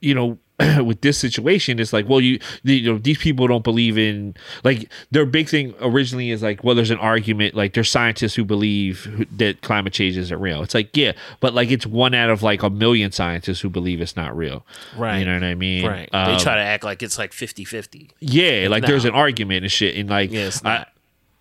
you know *clears throat* with this situation it's like well you you know these people don't believe in like their big thing originally is like well there's an argument like there's scientists who believe that climate change isn't real it's like yeah but like it's one out of like a million scientists who believe it's not real Right. you know what i mean Right. Um, they try to act like it's like 50-50. yeah, like No. there's an argument and shit, and like, Yeah, it's I- not.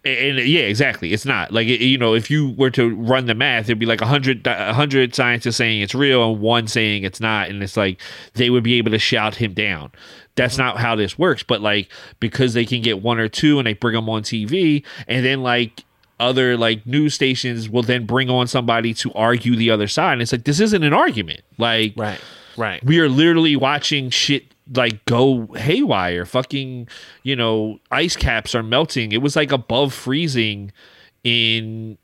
And yeah, exactly, it's not like you know, if you were to run the math, it'd be like a hundred, a hundred scientists saying it's real and one saying it's not, and it's like they would be able to shout him down. That's mm-hmm. not how this works, but like because they can get one or two and they bring them on TV, and then like other like news stations will then bring on somebody to argue the other side, and it's like this isn't an argument, like Right. Right. we are literally watching shit like go haywire. Fucking, you know, ice caps are melting. It was like above freezing in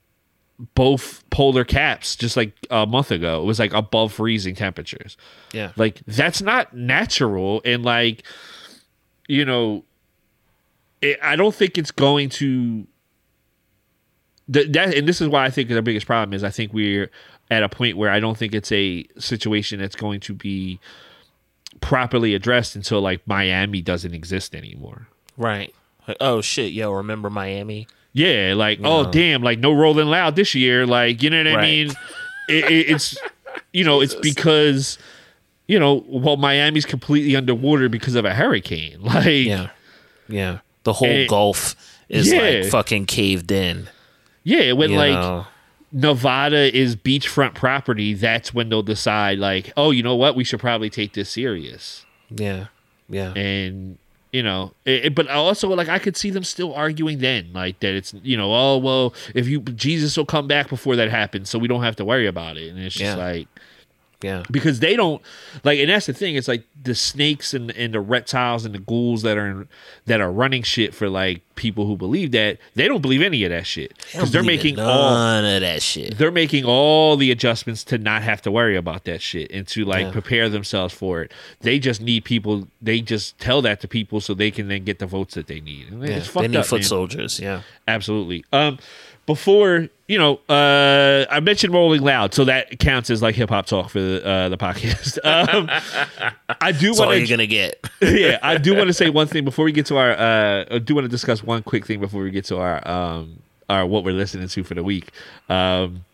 both polar caps just like a month ago. It was like above freezing temperatures. Yeah. Like that's not natural and like you know, it, I don't think it's going to. Th- that and this is why I think the biggest problem is I think we're at a point where I don't think it's a situation that's going to be properly addressed until like Miami doesn't exist anymore. Right. Like, oh shit, yo, remember Miami? Yeah, like oh damn, like no Rolling Loud this year. Like you know what I Right. mean? It, it, it's you know it's because you know well Miami's completely underwater because of a hurricane. *laughs* Like Yeah. Yeah. The whole Gulf is yeah. like fucking caved in. yeah, when You like know? Nevada is beachfront property, that's when they'll decide like oh you know what we should probably take this serious. Yeah. Yeah. and you know it, it- but also like i could see them still arguing then like that it's you know oh well if you jesus will come back before that happens so we don't have to worry about it and it's just Yeah. like Yeah. because they don't like and that's the thing it's like the snakes and, and the reptiles and the ghouls that are that are running shit for like people who believe that they don't believe any of that shit because they're Believe in making all of that shit. they're making all the adjustments to not have to worry about that shit and to like Yeah. prepare themselves for it. They just need people. They just tell that to people so they can then get the votes that they need. And Yeah. It's They need up, foot man. soldiers. Yeah. Absolutely. Um, before you know, uh, I mentioned Rolling Loud, so that counts as like hip hop talk for the uh, the podcast. *laughs* Um, I do all want you're to gonna get. *laughs* yeah, I do want to say one thing before we get to our. Uh, I do want to discuss one quick thing before we get to our um, our what we're listening to for the week. Um,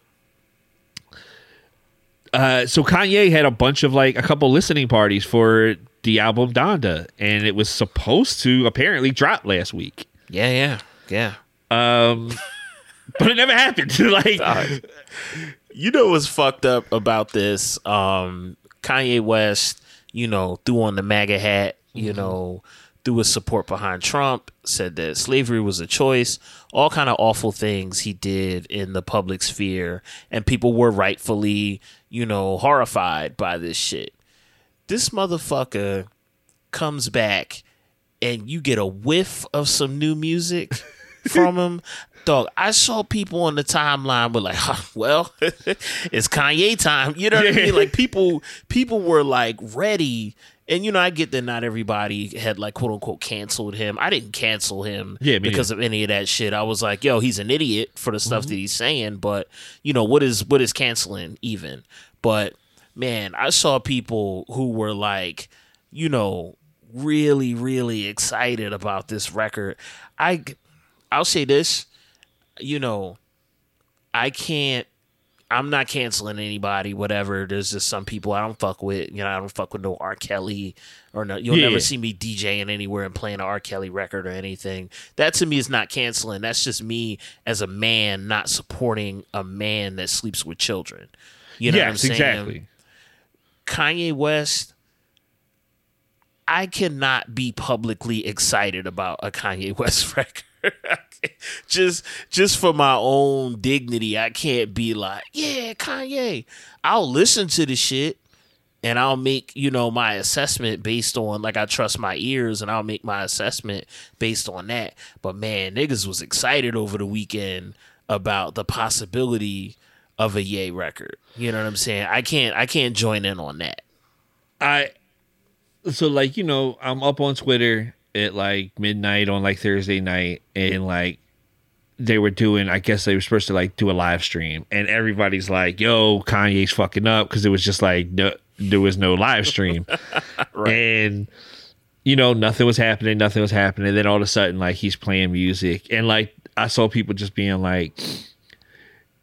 uh, so Kanye had a bunch of like a couple listening parties for the album Donda, and it was supposed to apparently drop last week, yeah. Yeah. Yeah. um, but it never happened. *laughs* like, You know what's fucked up about this? Um, Kanye West, you know, threw on the MAGA hat, you know, threw his support behind Trump, said that slavery was a choice, all kind of awful things he did in the public sphere, and people were rightfully, you know, horrified by this shit. This motherfucker comes back and you get a whiff of some new music *laughs* from him. Dog, I saw people on the timeline were like, *laughs* huh, well, *laughs* it's Kanye time. You know what I mean? Like people people were like ready. And you know, I get that not everybody had like quote unquote canceled him. I didn't cancel him Yeah, because of any of that shit. I was like, yo, he's an idiot for the stuff mm-hmm. that he's saying, but you know, what is what is canceling even? But man, I saw people who were like, you know, really, really excited about this record. I I'll say this, you know, I can't I'm not canceling anybody, whatever. There's just some people I don't fuck with. You know, I don't fuck with no R. Kelly or no you'll Yeah. never see me DJing anywhere and playing an R. Kelly record or anything. That to me is not canceling. That's just me as a man not supporting a man that sleeps with children. You know what I'm yes, saying? exactly. Kanye West, I cannot be publicly excited about a Kanye West *laughs* record. *laughs* just just for my own dignity, I can't be like, yeah, Kanye. I'll listen to the shit and I'll make, you know, my assessment based on like I trust my ears and I'll make my assessment based on that. But man, niggas was excited over the weekend about the possibility of a Ye record. You know what I'm saying? I can't I can't join in on that. I so like you know I'm up on Twitter at like midnight on like Thursday night and like they were doing I guess they were supposed to like do a live stream and everybody's like yo Kanye's fucking up because it was just like no, there was no live stream. *laughs* And you know nothing was happening nothing was happening. And then all of a sudden like he's playing music and like I saw people just being like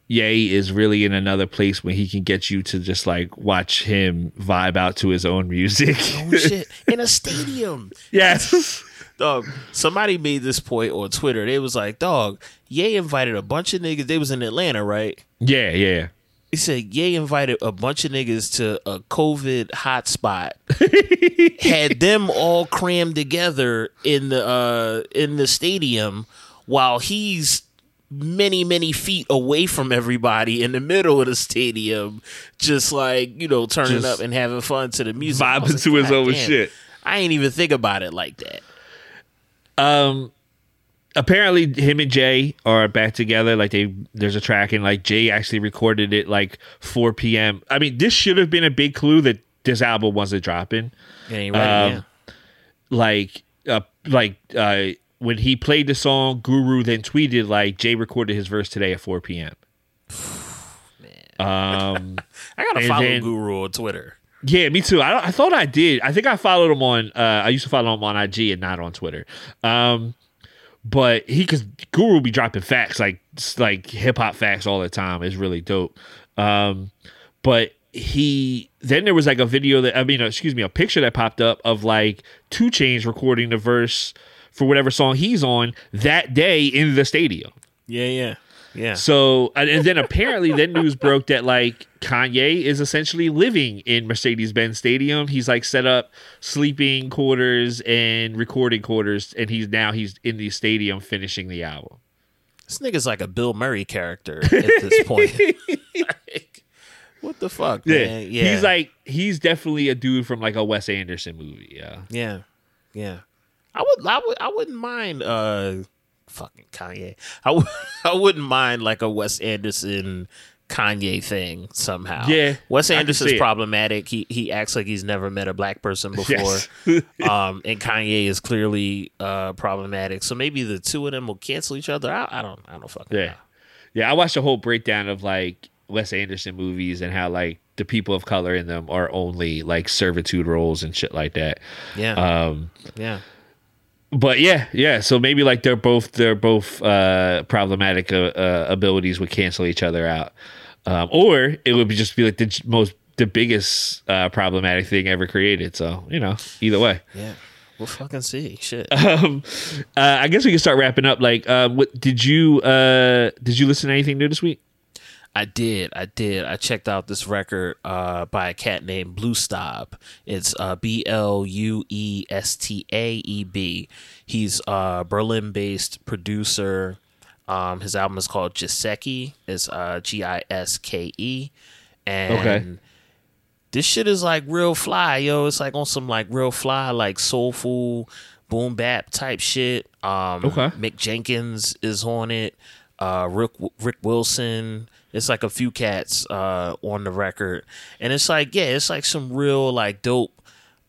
Ye is really in another place when he can get you to just like watch him vibe out to his own music. Oh shit. *laughs* In a stadium. yes. Dog, somebody made this point on Twitter. They was like, dog, Ye invited a bunch of niggas. They was in Atlanta, right? Yeah, yeah. He said Ye invited a bunch of niggas to a COVID hotspot, *laughs* had them all crammed together in the uh, in the stadium, while he's many many feet away from everybody in the middle of the stadium, just like you know turning Just up and having fun to the music, vibing like, to his own damn." shit. I ain't even think about it like that. Um apparently him and Jay are back together. Like they there's a track and like Jay actually recorded it like 4 p.m. I mean, this should have been a big clue that this album wasn't dropping. It ain't. Um, Like uh, like uh, when he played the song, Guru then tweeted like Jay recorded his verse today at 4 p.m. *sighs* Um, *laughs* I gotta follow then- Guru on Twitter. yeah, me too. I, I thought I did. I think I followed him on. Uh, I used to follow him on IG and not on Twitter. Um, but he cause Guru be dropping facts like like hip hop facts all the time. It's really dope. Um, but he then there was like a video that I mean, excuse me, a picture that popped up of like 2 Chainz recording the verse for whatever song he's on that day in the stadium. Yeah, yeah, yeah. So and, then apparently then news broke that like Kanye is essentially living in Mercedes Benz Stadium. He's like set up sleeping quarters and recording quarters, and he's now he's in the stadium finishing the album. This nigga's like a Bill Murray character at this *laughs* point. Like, what the fuck, man? Yeah, He's like he's definitely a dude from like a Wes Anderson movie. Yeah. yeah, yeah. I would, I would, I wouldn't mind. uh Fucking Kanye. I would, *laughs* I wouldn't mind like a Wes Anderson Kanye thing somehow. Yeah, Wes Anderson's problematic. He he acts like he's never met a black person before. Yes. *laughs* um, and Kanye is clearly uh problematic. So maybe the two of them will cancel each other out. I don't, I don't fucking Yeah. know. Yeah, I watched a whole breakdown of like Wes Anderson movies and how like the people of color in them are only like servitude roles and shit like that. Yeah, Um yeah. But yeah, yeah. So maybe like they're both they're both uh, problematic uh, uh, abilities would cancel each other out, um, or it would be just be like the most the biggest uh, problematic thing ever created. So you know, either way. Yeah. We'll fucking see. Shit. *laughs* Um, uh, I guess we can start wrapping up. Like, uh, what did you uh, did you listen to anything new this week? I did. I did. I checked out this record uh, by a cat named Bluestaeb. It's uh, B L U E S T A E B. He's a Berlin based producer. Um, his album is called Jiseki. It's uh, G I S K E. And Okay. this shit is like real fly, yo. It's like on some like real fly, like soulful boom bap type shit. Um Okay. Mick Jenkins is on it. Uh Rick Rick Wilson. It's like a few cats uh on the record. And it's like, yeah, it's like some real like dope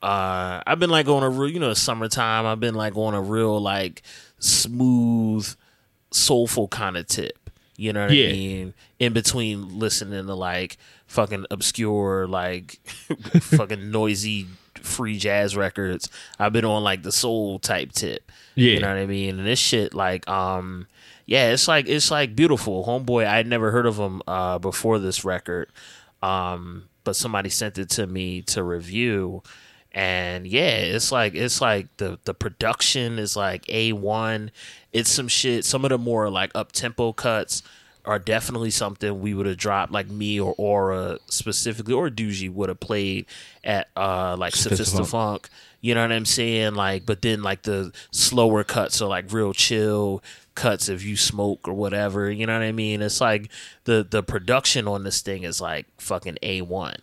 uh I've been like on a real you know, summertime, I've been like on a real like smooth, soulful kind of tip. You know what Yeah. I mean? In between listening to like fucking obscure, like *laughs* fucking noisy free jazz records, I've been on like the soul type tip. Yeah. You know what I mean? And this shit, like, um, yeah, it's like it's like beautiful. Homeboy, I had never heard of him uh before this record. Um, but somebody sent it to me to review. And yeah, it's like it's like the the production is like A one. It's some shit. Some of the more like up tempo cuts are definitely something we would have dropped like me or Aura specifically or Doogie would have played at uh like Sophista Funk. Funk. You know what I'm saying? Like, but then like the slower cuts are like real chill cuts if you smoke or whatever. You know what I mean? It's like the the production on this thing is like fucking A one.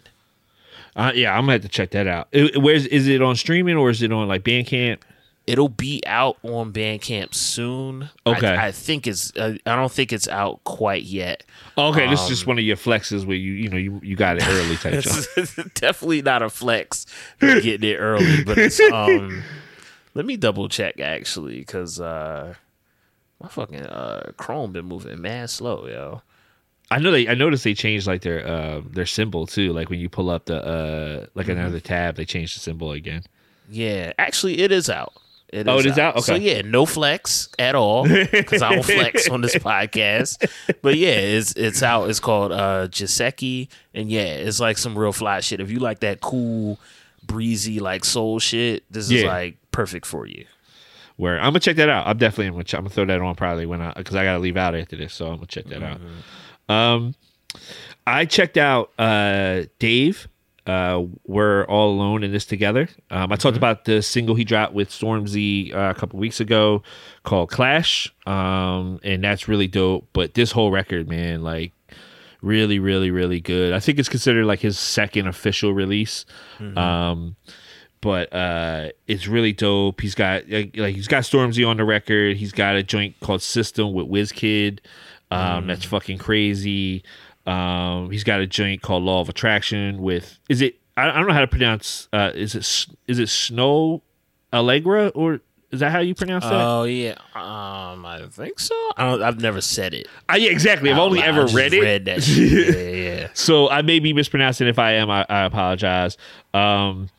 Uh, yeah, I'm gonna have to check that out. It- where's is it on streaming or is it on like Bandcamp? It'll be out on Bandcamp soon. Okay. I, think it's. Uh, I don't think it's out quite yet. Okay, this is Um, just one of your flexes where you you know you, you got it early type *laughs* definitely not a flex getting it early, but it's *laughs* um. let me double check actually, because uh, my fucking uh Chrome been moving mad slow, yo. I know they I noticed they changed like their uh, their symbol too. Like when you pull up the uh like Mm-hmm. another tab, they changed the symbol again. Yeah, actually, it is out. It Oh, it is out? So Okay. So yeah, no flex at all because I don't flex on this *laughs* podcast. But yeah, it's it's out. It's called uh Jiseki, and yeah, it's like some real fly shit. If you like that cool, breezy like soul shit, this is Yeah. like perfect for you. Where I'm gonna check that out. I'm definitely gonna, I'm gonna throw that on probably when I because I gotta leave out after this, so I'm gonna check that out. Um, I checked out uh Dave. Uh, we're all alone in this together. Um, I talked about the single he dropped with Stormzy uh, a couple weeks ago called Clash. Um, and that's really dope. But this whole record, man, like really, really, really good. I think it's considered like his second official release. Um, but uh, it's really dope. He's got like, like he's got Stormzy on the record. He's got a joint called System with WizKid. Um, That's fucking crazy. Um, he's got a joint called Law of Attraction with is it I, I don't know how to pronounce uh, is it is it Snoh Aalegra or Is that how you pronounce that? Oh yeah, um, I think so. I don't, I've never said it. Uh, yeah, exactly. I've only loud. ever I read it. Read that. *laughs* Shit. Yeah, yeah. So I may be mispronouncing. If I am, I, I apologize. Um,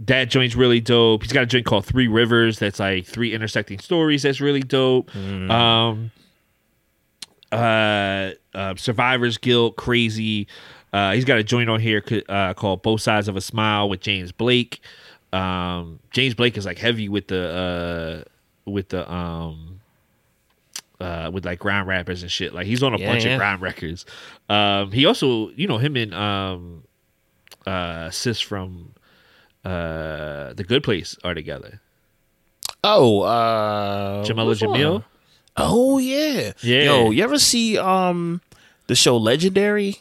that joint's really dope. He's got a joint called Three Rivers. That's like three intersecting stories. That's really dope. Um, uh, uh, Survivor's Guilt, crazy. Uh, he's got a joint on here uh, called Both Sides of a Smile with James Blake. Um, James Blake is like heavy with the uh, with the um, uh, with like grime rappers and shit. Like he's on a Yeah, bunch yeah. of grime records. Um, he also, you know, him and um, uh, sis from uh, the Good Place are together. Oh, uh, Jameela Jamil. Oh yeah. Yeah. Yo, you ever see um the show Legendary?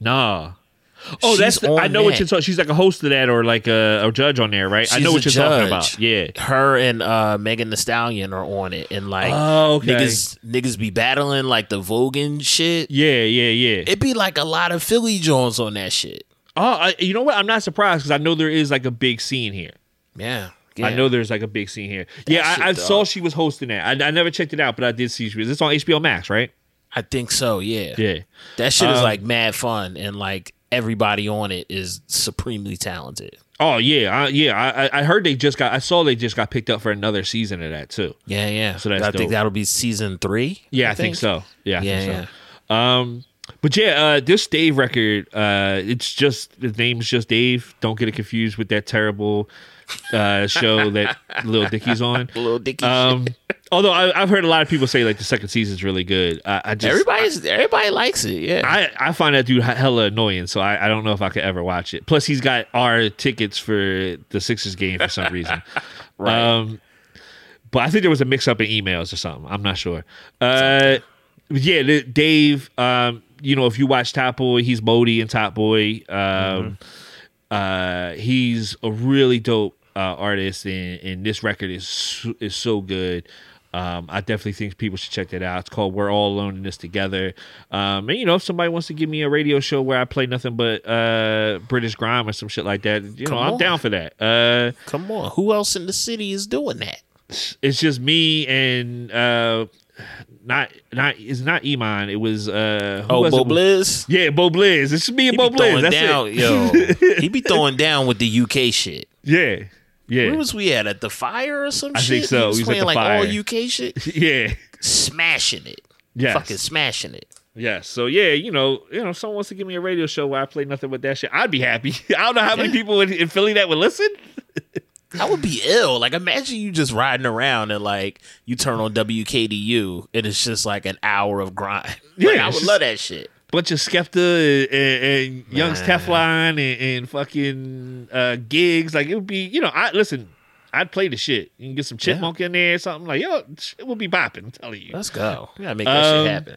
Nah. Oh, She's that's the, I know what you're talking. She's like a host of that, or like a, a judge on there, right? I know what you're talking about. Yeah. Her and uh Megan Thee Stallion are on it, and like Oh, okay. niggas niggas be battling like the Vogue and shit. Yeah, yeah, yeah. It'd be like a lot of Philly Jones on that shit. oh, I, you know what? I'm not surprised because I know there is like a big scene here. Yeah. I know there's like a big scene here. yeah, I, I saw she was hosting that. I, I never checked it out, but I did see she was. It's on HBO Max, right? I think so. Yeah. Yeah. That shit is Um, like mad fun, and like everybody on it is supremely talented. Oh yeah, I, yeah. I, I- heard they just got. I saw they just got picked up for another season of that too. Yeah, yeah. So that's I dope. think that'll be season three. Yeah, I, think? so. Yeah, I Yeah, think so. Um, but yeah, uh, this Dave record, uh, it's just the name's just Dave. Don't get it confused with that terrible uh, show that Lil Dicky's on. *laughs* Little Dicky. Um, *laughs* although I, I've heard a lot of people say like the second season's really good. I, I just Everybody's everybody likes it. Yeah. I, I find that dude hella annoying, so I, I don't know if I could ever watch it. Plus, he's got our tickets for the Sixers game for some reason. *laughs* Right. Um, but I think there was a mix up in emails or something. I'm not sure. Uh, yeah, the- Dave. Um, you know, if you watch Top Boy, he's Modie and Top Boy. Um, uh, he's a really dope uh, artist, and, and this record is so- is so good. Um, I definitely think people should check that out. It's called "We're All Alone in This Together." Um, and you know, if somebody wants to give me a radio show where I play nothing but uh, British grime or some shit like that, you know, I'm down for that. Uh, Come on, who else in the city is doing that? it's just me and uh, not not it's not Iman. It was uh, who Oh, was Bo? Blizz. Yeah, Bo Blizz. It's just me He and be Bo Blizz. That's down, it. yo. *laughs* He be throwing down with the UK shit. Yeah, yeah, Where was we at? At the fire or some shit? I shit? think so. He was We was at playing the like Fire. all UK shit, *laughs* yeah. smashing it. Yes. Fucking smashing it. Yes. So yeah, you know, you know, if someone wants to give me a radio show where I play nothing but that shit, I'd be happy. *laughs* I don't know how many people in, in Philly that would listen. I would be ill. Like imagine you just riding around and like you turn on WKDU and it's just like an hour of grime. *laughs* Yeah, Like, I it's would just- love that shit. Bunch of Skepta and, and, and Young's Teflon and, and fucking uh, Giggs. Like it would be, you know, I listen. I'd play the shit. You can get some chipmunk in there or something like yo. It would be bopping. I'm telling you. Let's go. We gotta make that Um, shit happen.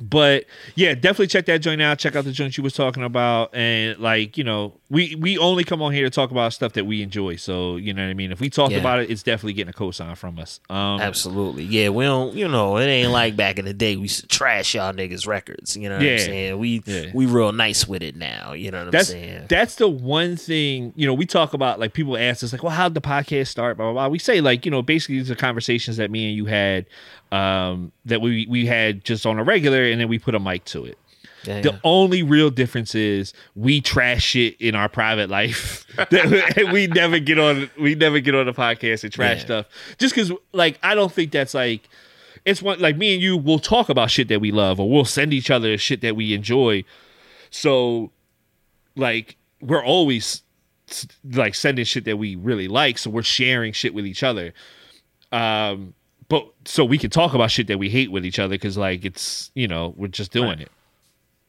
But yeah, definitely check that joint out. Check out the joint you was talking about, and like you know, we we only come on here to talk about stuff that we enjoy. So you know what I mean. If we talked Yeah. about it, it's definitely getting a cosign from us. Um, Absolutely. Yeah, we don't you know, it ain't like back in the day we used to trash y'all niggas records. You know what Yeah. I'm saying? We Yeah. we real nice with it now. You know what I'm that's saying? that's the one thing you know we talk about like people ask us like well how'd the podcast start blah blah blah we say like you know basically these are conversations that me and you had um that we we had just on a regular and then we put a mic to it. Yeah, the yeah. only real difference is we trash it in our private life. *laughs* *laughs* We never get on we never get on the podcast and trash Yeah. stuff. Just because like i don't think that's like it's one like me and you will talk about shit that we love or we'll send each other shit that we enjoy. So like we're always like sending shit that we really like so we're sharing shit with each other. Um but so we can talk about shit that we hate with each other because like it's you know we're just doing Right. it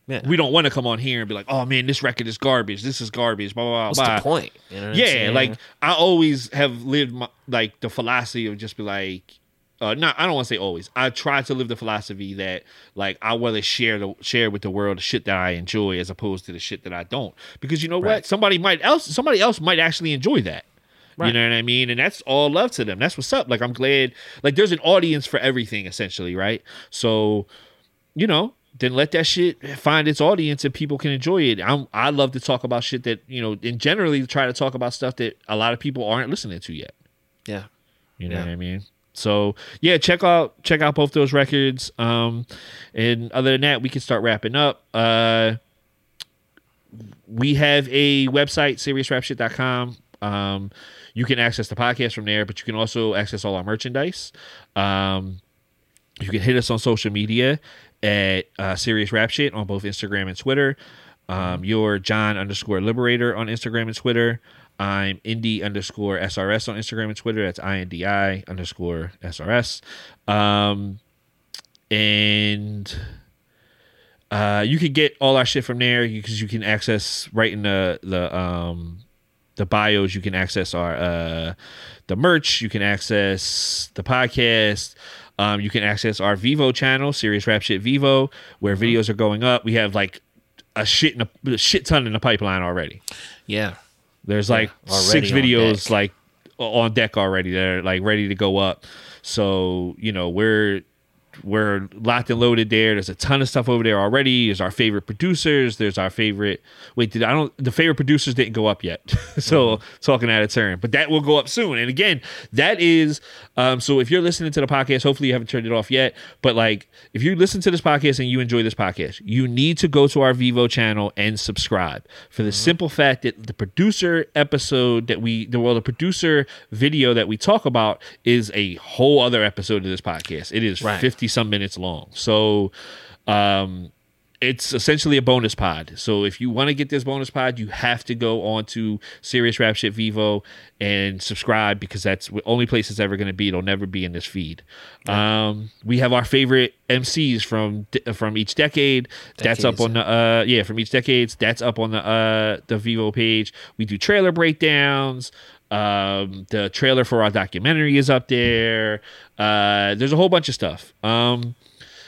Yeah. we don't want to come on here and be like oh man this record is garbage this is garbage blah blah What's blah, the point? You know what yeah like i always have lived my, like the philosophy of just be like uh, not I don't want to say always. I try to live the philosophy that like I want to share the share with the world the shit that I enjoy as opposed to the shit that I don't. Because you know what, somebody might else somebody else might actually enjoy that. You know what I mean? And that's all love to them. That's what's up. Like I'm glad. Like there's an audience for everything essentially, right? So, you know, then let that shit find its audience and people can enjoy it. I'm I love to talk about shit that you know, and generally try to talk about stuff that a lot of people aren't listening to yet. yeah. You know Yeah. what I mean? So yeah, check out check out both those records. Um, and other than that, we can start wrapping up. Uh, we have a website, seriousrapshit.com. Um, you can access the podcast from there, but you can also access all our merchandise. Um, you can hit us on social media at uh, Serious Rap Shit on both Instagram and Twitter. Um, you're John underscore Liberator on Instagram and Twitter. I'm Indie underscore SRS on Instagram and Twitter. That's INDI underscore SRS. Um, and uh, you can get all our shit from there because you can access right in the the um, the bios. You can access our uh, the merch. You can access the podcast. Um, you can access our Vivo channel, Serious Rap Shit Vivo, where videos are going up. We have like a shit in a, a shit ton in the pipeline already. Yeah. There's like already six videos deck. like on deck already. They're like ready to go up. So you know we're we're locked and loaded there. There's a ton of stuff over there already. There's our favorite producers. There's our favorite. Wait, did I don't? The favorite producers didn't go up yet. *laughs* so mm-hmm. talking out of turn, but that will go up soon. And again, that is. Um, so if you're listening to the podcast, hopefully you haven't turned it off yet. But like, if you listen to this podcast and you enjoy this podcast, you need to go to our Vivo channel and subscribe for the simple fact that the producer episode that we, the well, the producer video that we talk about is a whole other episode of this podcast. It is Right. 50 some minutes long. So, um, it's essentially a bonus pod. So if you want to get this bonus pod, you have to go on to Serious Rap Shit Vivo and subscribe because that's the only place it's ever going to be. It'll never be in this feed. Um, we have our favorite MCs from from each decade. That's up on the uh yeah from each decades. That's up on the uh the Vivo page. We do trailer breakdowns. Um, the trailer for our documentary is up there. Uh, there's a whole bunch of stuff. Um,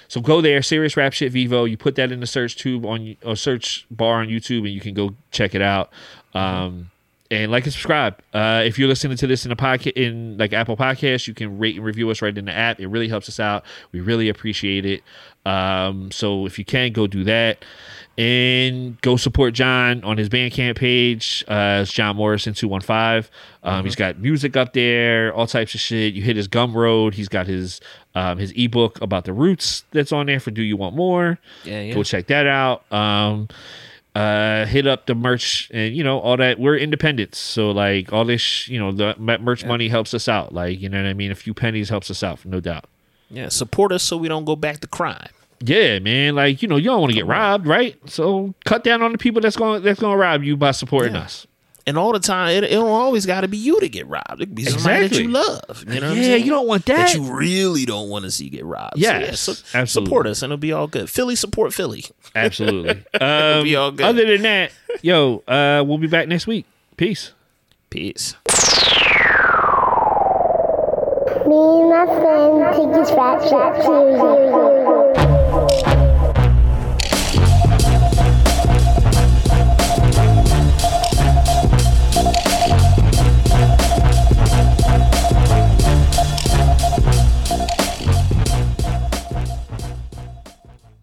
so go there, Serious Rap Shit Vivo. You put that in the search tube on or search bar on YouTube, and you can go check it out. Um, and like and subscribe. Uh, if you're listening to this in a podcast, in like Apple Podcasts, you can rate and review us right in the app. It really helps us out. We really appreciate it. Um, so if you can, go do that. And go support John on his Bandcamp page. Uh, it's John Morrison two one five. Um, He's got music up there, all types of shit. You hit his Gumroad. He's got his um, his ebook about the roots that's on there for Do You Want More. Yeah, yeah. Go check that out. Um, uh, hit up the merch and you know all that. We're independents, so like all this, sh- you know, the merch money helps us out. Like you know what I mean. A few pennies helps us out, no doubt. Yeah. Support us so we don't go back to crime. Yeah, man. Like you know, you don't want to get robbed, right? So cut down on the people that's going that's going to rob you by supporting Yeah. us. And all the time, it, it don't always got to be you to get robbed. It could be somebody that you love. You know what I'm yeah, saying? you don't want that that. you really don't want to see get robbed. Yes, so, yeah, so absolutely. support us and it'll be all good. Philly support Philly. *laughs* Absolutely. Um, be all good. Other than that, yo, uh, we'll be back next week. Peace. Peace. Me and my friend take this rap shit seriously.